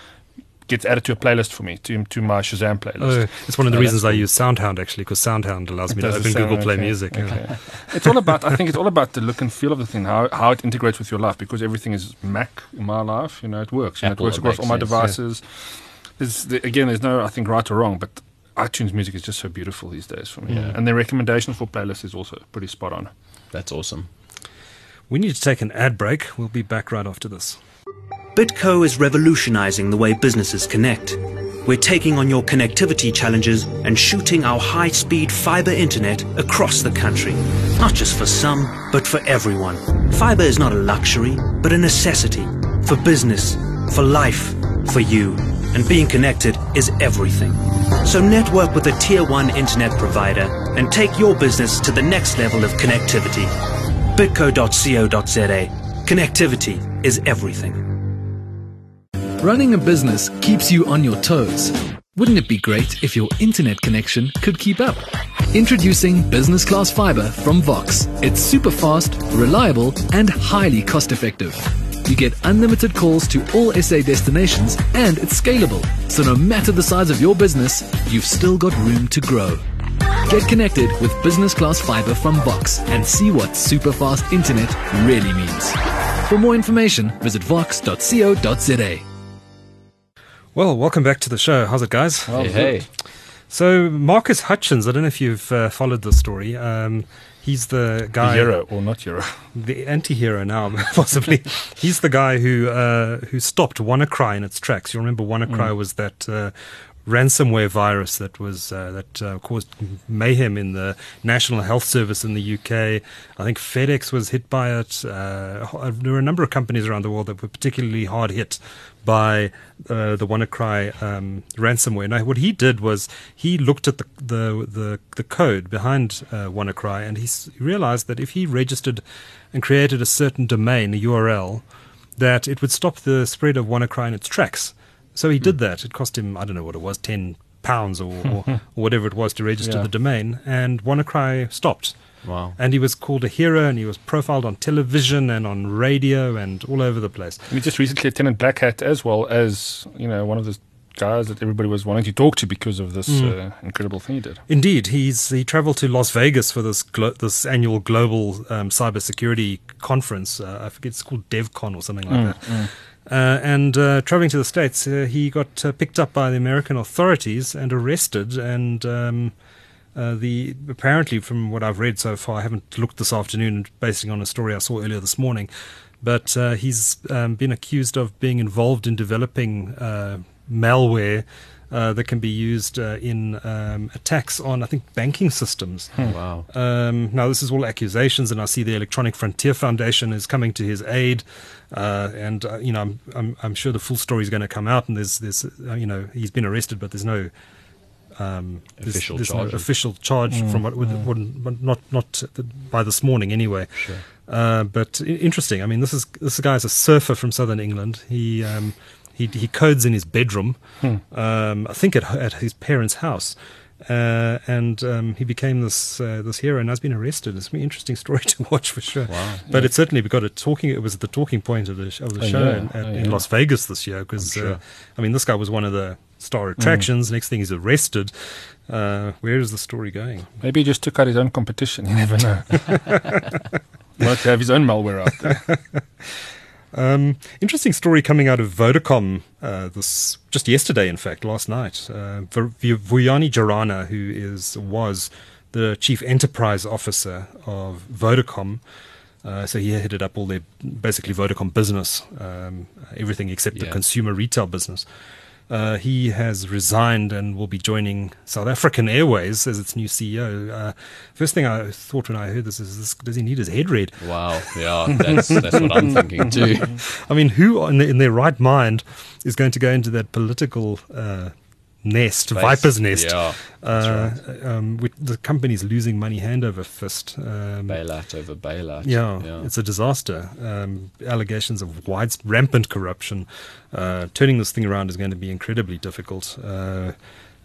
gets added to a playlist for me to to my Shazam playlist. Oh, it's one of the reasons I use SoundHound actually, because SoundHound allows me to open sound, Google Play okay, Music. yeah. it's all about. I think it's all about the look and feel of the thing, how how it integrates with your life, because everything is Mac in my life. You know, it works. You know, it works across all my sense, yeah. devices. There's the, again, there's no I think right or wrong, but iTunes Music is just so beautiful these days for me, Yeah. and their recommendations for playlists is also pretty spot on. That's awesome. We need to take an ad break. We'll be back right after this. Bitco is revolutionizing the way businesses connect. We're taking on your connectivity challenges and shooting our high speed fiber internet across the country. Not just for some, but for everyone. Fiber is not a luxury, but a necessity. For business, for life, for you. And being connected is everything. So network with a tier 1 internet provider and take your business to the next level of connectivity. bitco.co.za. Connectivity is everything. Running a business keeps you on your toes. Wouldn't it be great if your internet connection could keep up? Introducing Business Class Fiber from Vox. It's super fast, reliable, and highly cost effective. You get unlimited calls to all SA destinations and it's scalable. So no matter the size of your business, you've still got room to grow. Get connected with Business Class Fiber from Vox and see what super fast internet really means. For more information, visit vox.co.za. Well, welcome back to the show. How's it, guys? hey, hey. So, Marcus Hutchins, I don't know if you've uh, followed the story. Um, he's the guy. Euro or not Euro? the anti-hero now, possibly. He's the guy who uh, who stopped WannaCry in its tracks. You remember WannaCry was that uh, ransomware virus that was uh, that uh, caused mayhem in the National Health Service in the UK. I think FedEx was hit by it. Uh, there were a number of companies around the world that were particularly hard hit by uh, the WannaCry um, ransomware. Now, what he did was he looked at the the the, the code behind uh, WannaCry, and he s- realized that if he registered and created a certain domain, a URL, that it would stop the spread of WannaCry in its tracks. So he did that. It cost him I don't know what it was, ten pounds or, or, or whatever it was to register Yeah. the domain, and WannaCry stopped. Wow. And he was called a hero, and he was profiled on television and on radio and all over the place. And he just recently attended Black Hat as well as you know one of the guys that everybody was wanting to talk to because of this uh, incredible thing he did. Indeed, he's he travelled to Las Vegas for this glo- this annual global um, cybersecurity conference. Uh, I forget it's called DEF CON or something like that. Uh, and uh, traveling to the states, uh, he got uh, picked up by the American authorities and arrested and um, Uh, the apparently, from what I've read so far, I haven't looked this afternoon, basing on a story I saw earlier this morning. But uh, he's um, been accused of being involved in developing uh, malware uh, that can be used uh, in um, attacks on, I think, banking systems. Wow. Um, now, this is all accusations, and I see the Electronic Frontier Foundation is coming to his aid. Uh, and uh, you know, I'm, I'm, I'm sure the full story is going to come out, and there's there's uh, you know he's been arrested, but there's no um, Official there's no official charge from what, with, what- but not not by this morning anyway. Sure. Uh, but i- interesting. I mean, this is this guy's a surfer from southern England. He um, he he codes in his bedroom, um, I think at at his parents' house. Uh, and um, he became this uh, this hero and has been arrested. It's an interesting story to watch for sure. Wow. But it certainly got a talking. It was the talking point of the sh- of the Oh, show yeah. in, at, Oh, in. Las Vegas this year. Because sure. uh, I mean, this guy was one of the star attractions. Next thing, he's arrested. Uh, where is the story going? Maybe he just took out his own competition. You never know. Might have his own malware out there. Um, interesting story coming out of Vodacom uh, this just yesterday, in fact, last night. Uh, Vuyani Jarana, who is was the chief enterprise officer of Vodacom. Uh, so he headed up all their basically Vodacom business, um, everything except the consumer retail business. Uh, he has resigned and will be joining South African Airways as its new CEO. Uh, first thing I thought when I heard this is, this, does he need his head read? Wow. Yeah, that's that's what I'm thinking too. I mean, who in, the, in their right mind is going to go into that political uh, nest, Space. viper's nest? Yeah, uh, um, with the company's losing money hand over fist. Um, Bailout over bailout. yeah, yeah. it's a disaster. Um, allegations of wide, rampant corruption. Uh, turning this thing around is going to be incredibly difficult. Uh,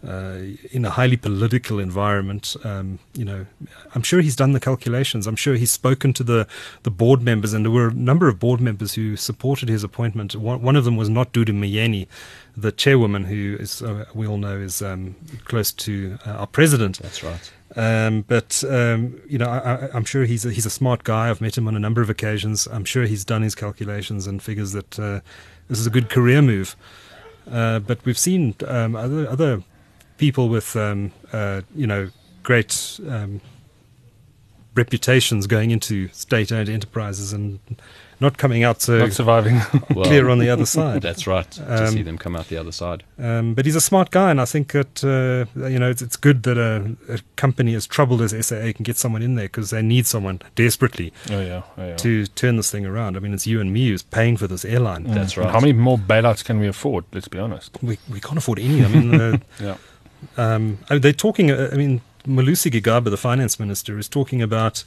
uh, in a highly political environment, um, you know, I'm sure he's done the calculations. I'm sure he's spoken to the, the board members, and there were a number of board members who supported his appointment. One, one of them was not Dudu Myeni, the chairwoman, who is uh, we all know is um, close to uh, our president. That's right. Um, but um, you know, I, I'm sure he's a, he's a smart guy. I've met him on a number of occasions. I'm sure he's done his calculations and figures that uh, this is a good career move. Uh, but we've seen um, other other people with um, uh, you know great um, reputations going into state-owned enterprises and not coming out so Not surviving. Well, clear on the other side. That's right. to Um, see them come out the other side. Um, but he's a smart guy, and I think that uh, you know it's, it's good that a, a company as troubled as SAA can get someone in there because they need someone desperately oh yeah, oh, yeah. to turn this thing around. I mean, it's you and me who's paying for this airline. That's And right. How many more bailouts can we afford? Let's be honest. We we can't afford any. I mean, uh, Yeah. Um, I mean, they're talking. Uh, I mean, Malusi Gigaba, the finance minister, is talking about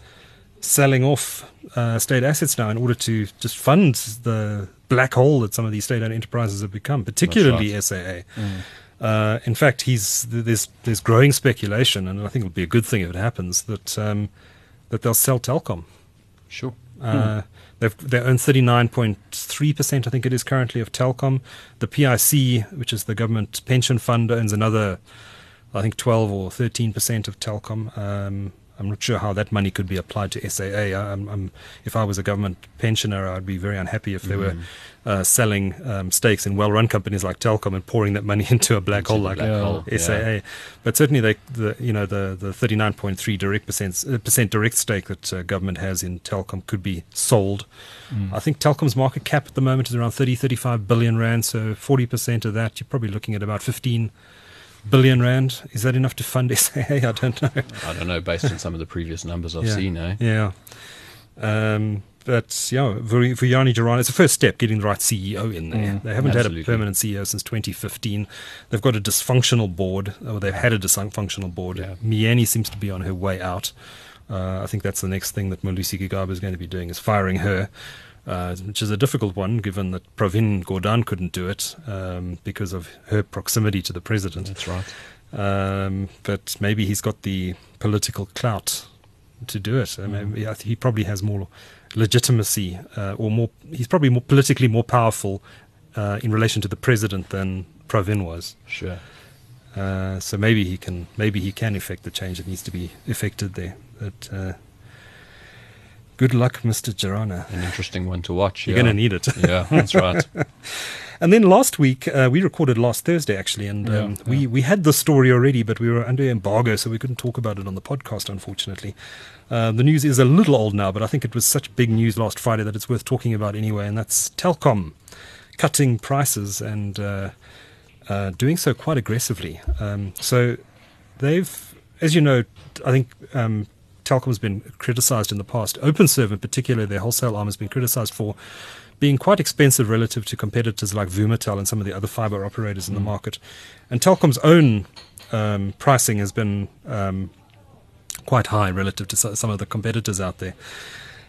selling off uh, state assets now in order to just fund the black hole that some of these state-owned enterprises have become, particularly SAA. Uh, in fact, he's there's there's growing speculation, and I think it would be a good thing if it happens that um, that they'll sell Telkom. Sure. Uh, they've, they own 39.3%, I think it is currently, of Telkom. The PIC, which is the government pension fund, owns another, I think, 12 or 13% of Telkom. Um, I'm not sure how that money could be applied to SAA. I, I'm, I'm, if I was a government pensioner, I'd be very unhappy if they were uh, selling um, stakes in well-run companies like Telkom and pouring that money into a black Into hole like black hole, SAA. yeah. But certainly, they, the you know the the 39.3 direct percent uh, percent direct stake that uh, government has in Telkom could be sold. I think Telkom's market cap at the moment is around 30 35 billion rand. So 40 percent of that, you're probably looking at about 15 billion rand. Is that enough to fund SAA? I don't know. I don't know, based on some of the previous numbers I've yeah. seen, eh? Yeah. Um, but yeah, for, for Vuyani Jarana, it's a first step getting the right CEO in there. Mm, they haven't had a permanent CEO since 2015. They've got a dysfunctional board, or they've had a dysfunctional board. Yeah. Myeni seems to be on her way out. Uh, I think that's the next thing that Malusi Gigaba is going to be doing is firing her, uh, which is a difficult one given that Pravin Gordhan couldn't do it um, because of her proximity to the president. That's right. Um, but maybe he's got the political clout to do it. I mean, I he probably has more legitimacy, uh, or more. He's probably more politically more powerful uh, in relation to the president than Pravin was. Sure. Uh, so maybe he can. Maybe he can effect the change that needs to be effected there. But uh, good luck, Mr. Jarana. An interesting one to watch. You're yeah. going to need it. Yeah, that's right. And then last week, uh, we recorded last Thursday actually, and um, Yeah, we we had the story already, but we were under embargo, so we couldn't talk about it on the podcast, unfortunately. Uh, the news is a little old now, but I think it was such big news last Friday that it's worth talking about anyway, and that's Telkom cutting prices and uh, uh, doing so quite aggressively. Um, so they've, as you know, I think um, Telkom's been criticized in the past. OpenServe, in particular, their wholesale arm has been criticized for being quite expensive relative to competitors like Vumatel and some of the other fiber operators in the market. And Telkom's own um, pricing has been um, quite high relative to some of the competitors out there.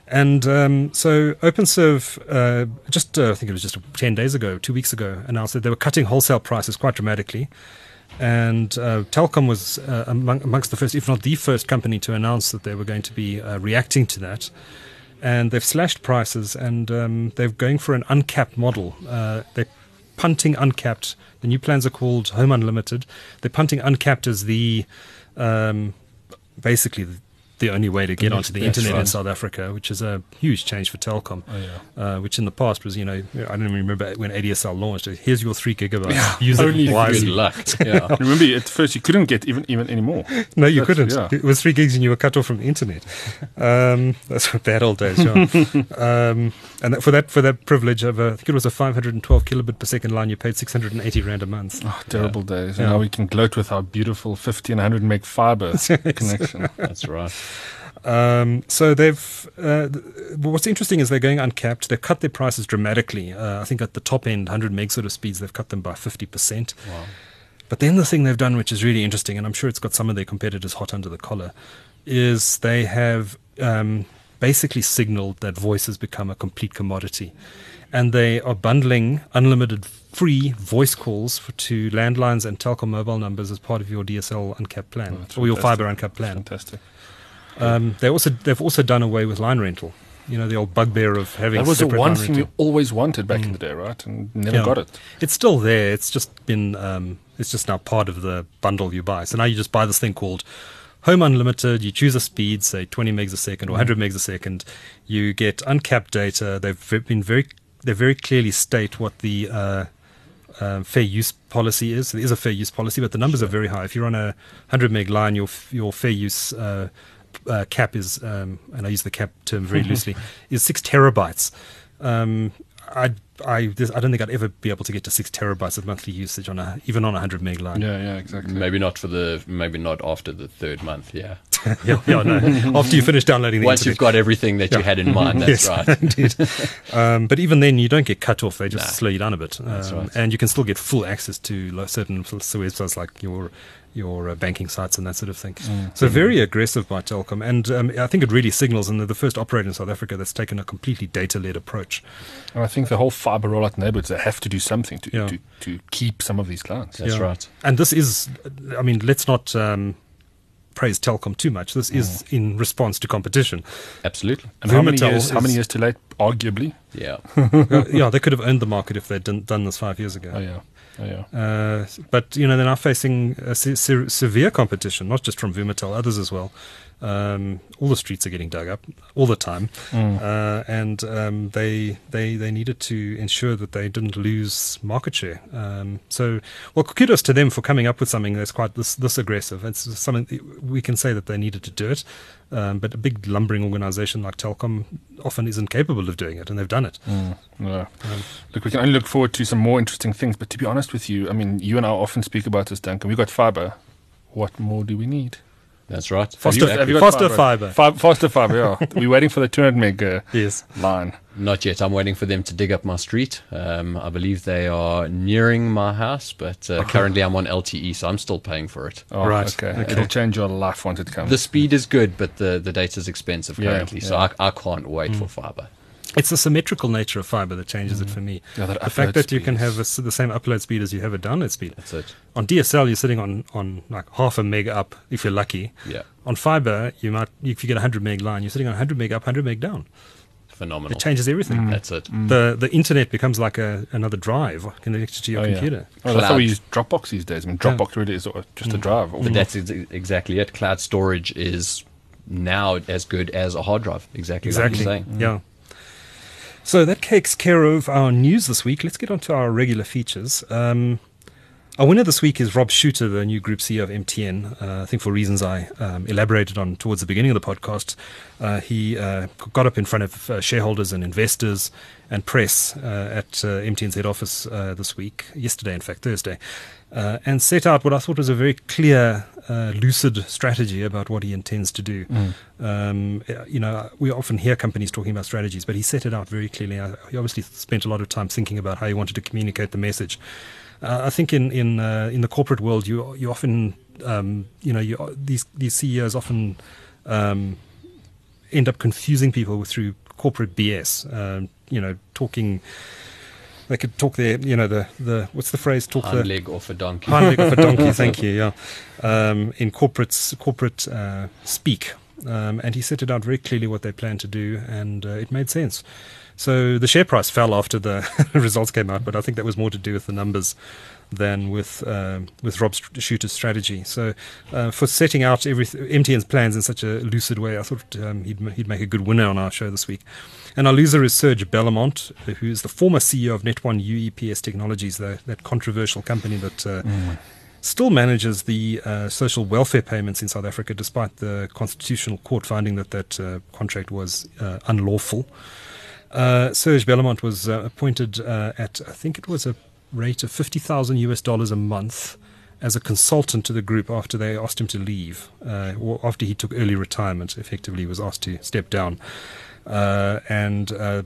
And um, so OpenServe, uh, just uh, I think it was just 10 days ago, two weeks ago, announced that they were cutting wholesale prices quite dramatically. And uh, Telkom was uh, among, amongst the first, if not the first company to announce that they were going to be uh, reacting to that. And they've slashed prices and um, they're going for an uncapped model. Uh, they're punting uncapped. The new plans are called Home Unlimited. They're punting uncapped as the um, basically the, the only way to get next onto the internet in. South Africa, which is a huge change for Telkom. Oh, yeah. Uh, which in the past was, you know, I don't even remember when ADSL launched. Here's your three gigabytes. Yeah, Use only it Good wisely. luck. Yeah. Remember, at first you couldn't get even even anymore. No, you That's- couldn't. yeah. It was three gigs and you were cut off from the internet. Um, that's bad old days, yeah. um, and that, for that for that privilege of, a, I think it was a 512 kilobit per second line, you paid 680 rand a month. Oh, terrible days. Yeah. Now we can gloat with our beautiful 50 and 100 meg fiber connection. That's right. Um, so they've. Uh, th- what's interesting is they're going uncapped. They've cut their prices dramatically. Uh, I think at the top end, 100 meg sort of speeds, they've cut them by 50 percent. Wow. But then the thing they've done, which is really interesting, and I'm sure it's got some of their competitors hot under the collar, is they have um, basically signaled that voice has become a complete commodity. And they are bundling unlimited free voice calls for, to landlines and Telkom mobile numbers as part of your DSL uncapped plan Oh, or your fiber uncapped plan. Fantastic. Um, they also they've also done away with line rental. You know the old bugbear of having That was the one thing we rental. always wanted back in the day, right? And never Yeah. got it. It's still there. It's just been um, it's just now part of the bundle you buy. So now you just buy this thing called Home Unlimited. You choose a speed, say 20 megs a second or 100 megs a second. You get uncapped data. They've been very they very clearly state what the uh, um, fair use policy is. There is a fair use policy, but the numbers are very high. If you're on a 100 meg line, your your fair use uh, uh, cap is, um, and I use the cap term very loosely, is six terabytes. Um, I I this, I don't think I'd ever be able to get to six terabytes of monthly usage on a even on a 100 meg line. Yeah, yeah, exactly. Maybe not for the, maybe not after the third month. Yeah. yeah, yeah, no. After you finish downloading the Once you've got everything that you had in mind, that's Yes, right. indeed. Um, but even then, you don't get cut off. They just Nah. slow you down a bit, um, That's right. and you can still get full access to certain s- websites like your your uh, banking sites and that sort of thing. Mm. So very aggressive by Telkom, and um, I think it really signals, and they're the first operator in South Africa that's taken a completely data-led approach. And I think the whole fiber rollout neighborhoods, they have to do something to, Yeah. to, to keep some of these clients. That's Yeah. right. And this is, I mean, let's not um, praise Telkom too much. This is in response to competition. Absolutely. And how many, years, how many years too late, arguably? Yeah. Uh, yeah, they could have owned the market if they'd done, done this five years ago. Oh, yeah. Oh, yeah. Uh, but you know they're now facing se- se- severe competition, not just from Vumatel, others as well. Um, all the streets are getting dug up all the time, uh, and um, they they they needed to ensure that they didn't lose market share. Um, so, well, kudos to them for coming up with something that's quite this this aggressive. It's something we can say that they needed to do it, um, but a big lumbering organisation like Telkom often isn't capable of doing it, and they've done it. Yeah. look, we can only look forward to some more interesting things. But to be honest with you, I mean, you and I often speak about this, Duncan. We've got fiber. What more do we need? That's right. Foster- Have you got Foster fiber. Fi- faster fiber, yeah. We're waiting for the 200 meg uh, Yes. line. Not yet. I'm waiting for them to dig up my street. Um, I believe they are nearing my house, but uh, currently I'm on LTE, so I'm still paying for it. Oh, Right, Okay. okay. It'll change your life once it comes. The speed is good, but the, the data is expensive currently, Yeah, currently, so. I, I can't wait for fiber. It's the symmetrical nature of fiber that changes it mm. for me. Yeah, that the fact upload that you can have a s the same upload speed as you have a download speed. That's it. On DSL, you're sitting on, on like half a meg up if you're lucky. Yeah. On fiber, you might if you get a 100 meg line, you're sitting on 100 meg up, 100 meg down. Phenomenal. It changes everything. Mm. That's it. Mm. The the internet becomes like a another drive connected to your Oh, yeah. computer. Oh, that's how we use Dropbox these days. I mean, Yeah. Dropbox really is just a drive. But that's ex- exactly it. Cloud storage is now as good as a hard drive. Exactly, Exactly. like you're saying. Yeah. So that takes care of our news this week. Let's get on to our regular features. Um, our winner this week is Rob Shuter, the new group CEO of MTN. Uh, I think for reasons I um, elaborated on towards the beginning of the podcast, uh, he uh, got up in front of uh, shareholders and investors and press uh, at uh, MTN's head office this week, yesterday, in fact, Thursday, and set out what I thought was a very clear, lucid strategy about what he intends to do. Mm. Um, you know, we often hear companies talking about strategies, but he set it out very clearly. he obviously spent a lot of time thinking about how he wanted to communicate the message. Uh, I think in in uh, in the corporate world, you you often um, you know you, these these CEOs often um, end up confusing people through corporate BS. Um, you know, talking. They could talk their, you know, the, the what's the phrase? Talk hind the leg off a donkey. Hind leg off a donkey. thank you. Yeah, um, in corporate corporate uh, speak, um, and he set it out very clearly what they plan to do, and uh, it made sense. So the share price fell after the results came out, but I think that was more to do with the numbers than with uh, with Rob Shuter's strategy. So uh, for setting out every MTN's plans in such a lucid way, I thought um, he'd he'd make a good winner on our show this week. And our loser is Serge Belamant, who is the former CEO of Net1 UEPS Technologies, the, that controversial company that. Uh, mm. Still manages the uh, social welfare payments in South Africa, despite the constitutional court finding that that uh, contract was uh, unlawful. Uh, Serge Belamant was uh, appointed uh, at, I think it was a rate of 50,000 US dollars a month as a consultant to the group after they asked him to leave, uh, or after he took early retirement, effectively, was asked to step down. Uh, and uh,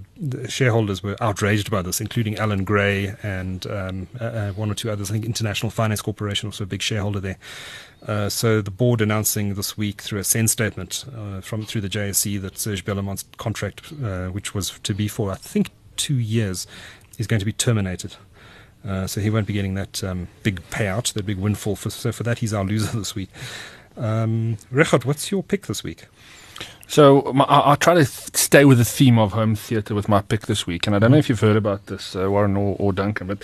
shareholders were outraged by this, including Allan Gray and um, uh, uh, one or two others. I think International Finance Corporation, also a big shareholder there. Uh, so the board announcing this week through a SENS statement uh, from through the JSE that Serge Belamant's contract, which was to be for I think two years, is going to be terminated. so he won't be getting that um, big payout, that big windfall. For, so for that, he's our loser this week. Um, what's your pick this week? So my, I, will try to stay with the theme of home theatre with my pick this week, and I don't know if you've heard about this, uh, Warren or, or Duncan, but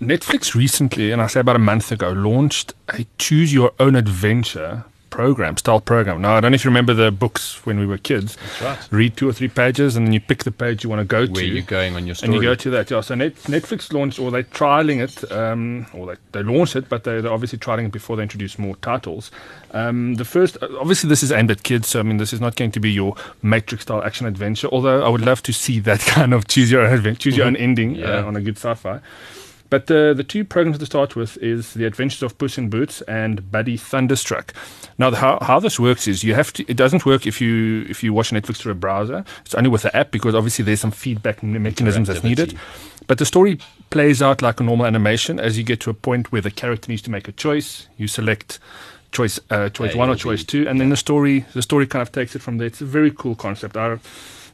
Netflix recently, and I say about a month ago, launched a choose your own adventure program, style program. Now, I don't know if you remember the books when we were kids. That's right. Read two or three pages, and then you pick the page you want to go Where to. Where you're going on your story. And you go to that. Yeah. So Net, Netflix launched, or they're trialing it, um, or they, they launched it, but they, are obviously trialing it before they introduce more titles. Um, the first, obviously, this is aimed at kids. So I mean, this is not going to be your Matrix style action adventure. Although I would love to see that kind of choose your own adventure, choose your own ending yeah. uh, on a good sci-fi. But the, the two programs to start with is The Adventures of Puss in Boots and Buddy Thunderstruck. Now, the, how, how this works is you have to, it doesn't work if you if you watch Netflix through a browser. It's only with the app because obviously there's some feedback mechanisms that's needed. But the story plays out like a normal animation as you get to a point where the character needs to make a choice. You select choice uh, choice a, one or choice two, and then the story the story kind of takes it from there. It's a very cool concept. I,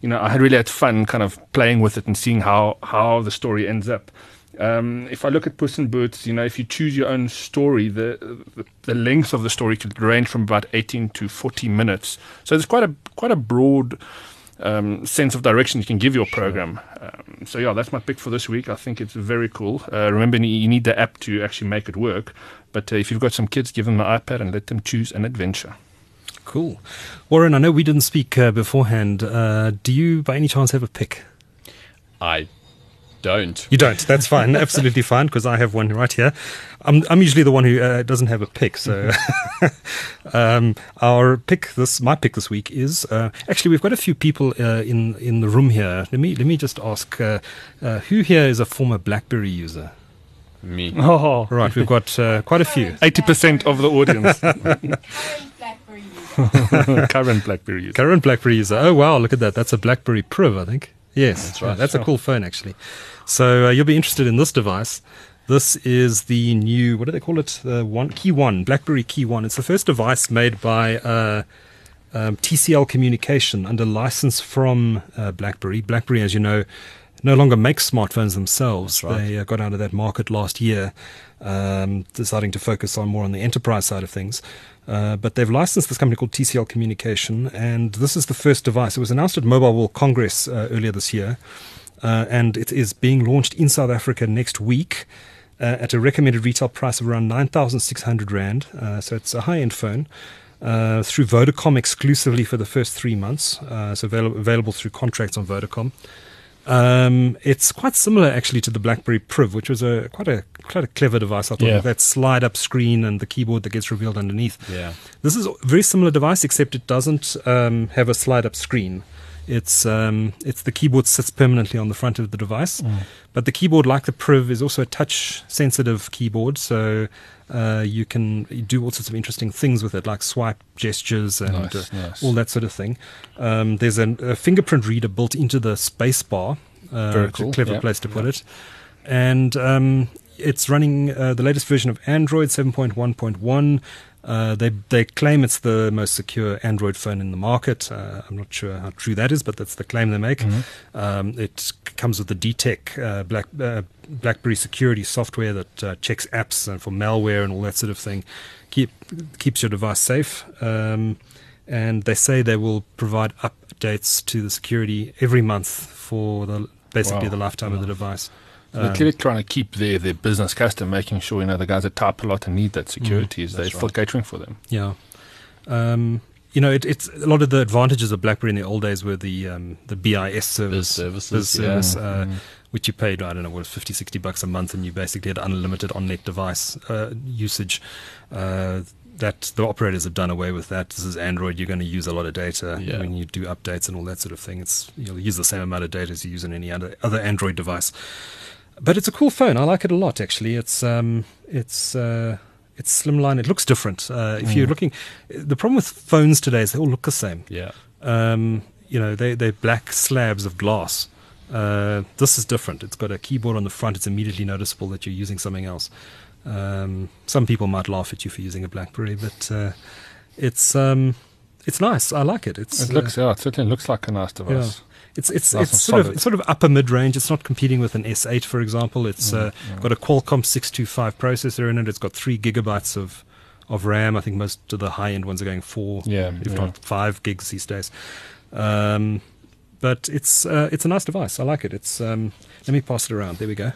you know, I had really had fun kind of playing with it and seeing how how the story ends up. Um, if I look at Puss in Boots, you know, if you choose your own story, the, the, the length of the story could range from about 18 to 40 minutes. So there's quite a quite a broad um, sense of direction you can give your program. Um, so yeah, that's my pick for this week. I think it's very cool. Uh, remember, you need the app to actually make it work. But uh, if you've got some kids, give them an iPad and let them choose an adventure. Cool, Warren. I know we didn't speak uh, beforehand. Uh, do you, by any chance, have a pick? I don't. You don't. That's fine. Absolutely fine because I have one right here. I'm, I'm usually the one who uh, doesn't have a pick. So um, our pick this my pick this week is uh, actually we've got a few people uh, in in the room here. Let me let me just ask uh, uh, who here is a former BlackBerry user. Me. Oh, right. We've got uh, quite a few. Eighty percent of the audience. Current BlackBerry user. Current BlackBerry user. Oh wow! Look at that. That's a BlackBerry Priv, I think. Yes, that's right. that's sure. a cool phone, actually. So uh, you'll be interested in this device. This is the new, what do they call it? Uh, one Key One, BlackBerry Key One. It's the first device made by uh, um, TCL Communication under license from uh, BlackBerry. BlackBerry, as you know, no longer makes smartphones themselves. Right. They uh, got out of that market last year, um, deciding to focus on more on the enterprise side of things. Uh, but they've licensed this company called TCL Communication, and this is the first device. It was announced at Mobile World Congress uh, earlier this year, uh, and it is being launched in South Africa next week uh, at a recommended retail price of around 9,600 Rand. Uh, so it's a high end phone. through Vodacom exclusively for the first three months, so avail- available through contracts on Vodacom. Um, it's quite similar actually to the BlackBerry Priv, which was a quite a quite a clever device. I thought Yeah. that slide up screen and the keyboard that gets revealed underneath. Yeah. This is a very similar device, except it doesn't um, have a slide up screen. It's um, it's the keyboard sits permanently on the front of the device, but the keyboard, like the Priv, is also a touch sensitive keyboard, so uh, you can do all sorts of interesting things with it, like swipe gestures and Nice, uh, nice. all that sort of thing. Um, there's an, a fingerprint reader built into the space bar. Uh, Very cool, clever yeah. place to put it. And um, it's running uh, the latest version of Android 7.1.1. Uh, they they claim it's the most secure Android phone in the market. Uh, I'm not sure how true that is, but that's the claim they make. Um, it comes with the DTEK uh, Black uh, BlackBerry security software that uh, checks apps and for malware and all that sort of thing. Keep keeps your device safe. Um, and they say they will provide updates to the security every month for the basically Wow. the lifetime of the device. So they're Um, clearly trying to keep their, their business custom, making sure you know the guys that type a lot and need that security is they're that's still right. catering for them. Yeah. Um, you know, it, it's a lot of the advantages of BlackBerry in the old days were the um, the BIS service, services, biz yeah. service, uh, which you paid I don't know what 50, 60 bucks a month, and you basically had unlimited on-net device uh, usage. Uh, that the operators have done away with that. This is Android. You're going to use a lot of data Yeah. when you do updates and all that sort of thing. It's you'll use the same amount of data as you use on any other other Android device. But it's a cool phone. I like it a lot. Actually, it's um, it's uh, it's slimline. It looks different. Uh, if you're looking, the problem with phones today is they all look the same. Yeah. Um, you know, they they're black slabs of glass. Uh, this is different. It's got a keyboard on the front. It's immediately noticeable that you're using something else. Um, some people might laugh at you for using a BlackBerry, but uh, it's um, it's nice. I like it. It's It uh, looks, yeah, it certainly looks like a nice device. It's it's Nice it's and sort of it's sort of upper mid range. It's not competing with an S8, for example. It's uh, got a Qualcomm 625 processor in it. It's got three gigabytes of of RAM. I think most of the high end ones are going four, Yeah, if yeah. not five gigs these days. Um, but it's uh, it's a nice device. I like it. It's um, let me pass it around. There we go.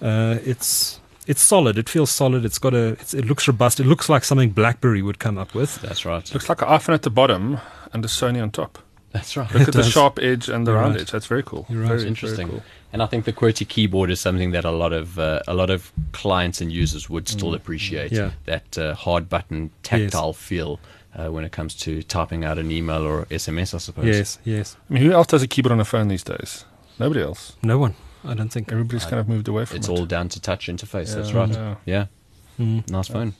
Uh, it's it's solid. It feels solid. It's got a. It's, it looks robust. It looks like something BlackBerry would come up with. That's right. It Looks like an iPhone at the bottom and a Sony on top. That's right. Look at the sharp edge and the You're round right. edge. That's very cool. You're right. Very, It's very interesting. cool. And I think the QWERTY keyboard is something that a lot of uh, a lot of clients and users would still appreciate. Yeah. That uh, hard button tactile feel uh, when it comes to typing out an email or SMS, I suppose. Yes, yes. I mean, who else does a keyboard on a phone these days? Nobody else. No one. I don't think. Everybody's kind of moved away from It's it. It's all down to touch interface. That's right. yeah. Yeah. Mm. Nice phone.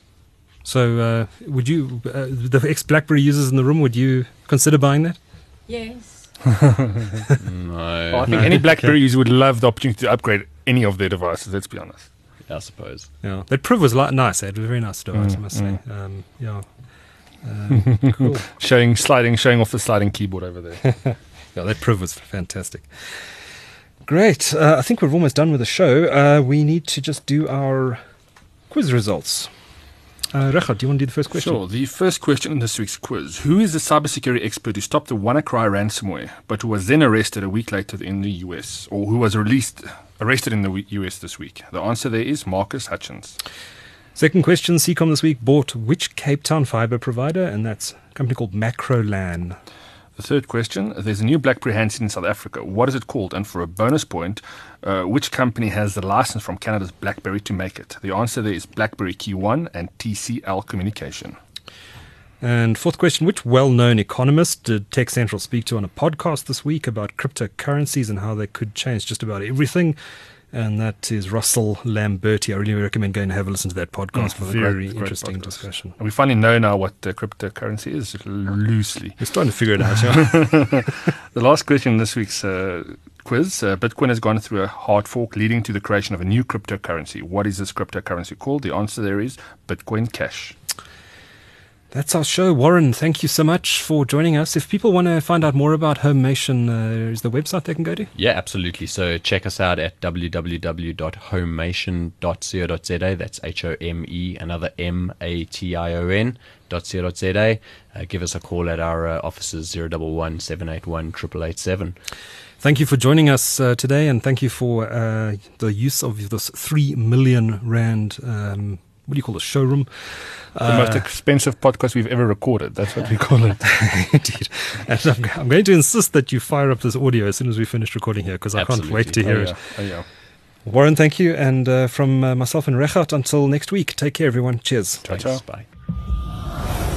So, uh, would you, uh, the ex BlackBerry users in the room, would you consider buying that? Yes. No, Well, I think any BlackBerry user would love the opportunity to upgrade any of their devices. Let's be honest. I suppose. Yeah, that Priv was li- nice. It was a very nice device, I must say. Um, yeah, um, cool. Showing sliding, showing off the sliding keyboard over there. Yeah, that Priv was fantastic. Great. Uh, I think we're almost done with the show. Uh, we need to just do our quiz results. Uh, Regardt, do you want to do the first question? Sure. The first question in this week's quiz: Who is the cybersecurity expert who stopped the WannaCry ransomware, but who was then arrested a week later in the US, or who was released arrested in the US this week? The answer there is Marcus Hutchins. Second question: Seacom this week bought which Cape Town fiber provider? And that's a company called Macrolan. The third question: There's a new BlackBerry handset in South Africa. What is it called? And for a bonus point, uh, which company has the license from Canada's BlackBerry to make it? The answer there is BlackBerry Key One and TCL Communication. And fourth question Which well known economist did Tech Central speak to on a podcast this week about cryptocurrencies and how they could change just about everything? And that is Russell Lamberti. I really recommend going and have a listen to that podcast for a Mm, Very great interesting discussion. And we finally know now what uh, cryptocurrency is loosely. We're starting to figure it out. Yeah? The last question in this week's uh, quiz uh, Bitcoin has gone through a hard fork leading to the creation of a new cryptocurrency. What is this cryptocurrency called? The answer there is Bitcoin Cash. That's our show. Warren, thank you so much for joining us. If people want to find out more about Homemation, uh, is the website they can go to? Yeah, absolutely. So check us out at www.homemation.co.za. That's H O M E, another M A T I O N. .co.za. Uh, give us a call at our uh, offices 011 781 8887. Thank you for joining us uh, today, and thank you for uh, the use of this three million rand um, what do you call it, showroom. The most expensive podcast we've ever recorded. That's what we call it. Indeed. And I'm, I'm going to insist that you fire up this audio as soon as we finish recording here because I can't wait to hear oh, it. Oh, yeah. Warren, thank you. And uh, from uh, myself and Regardt, until next week, take care, everyone. Cheers. Ciao, ciao. Bye.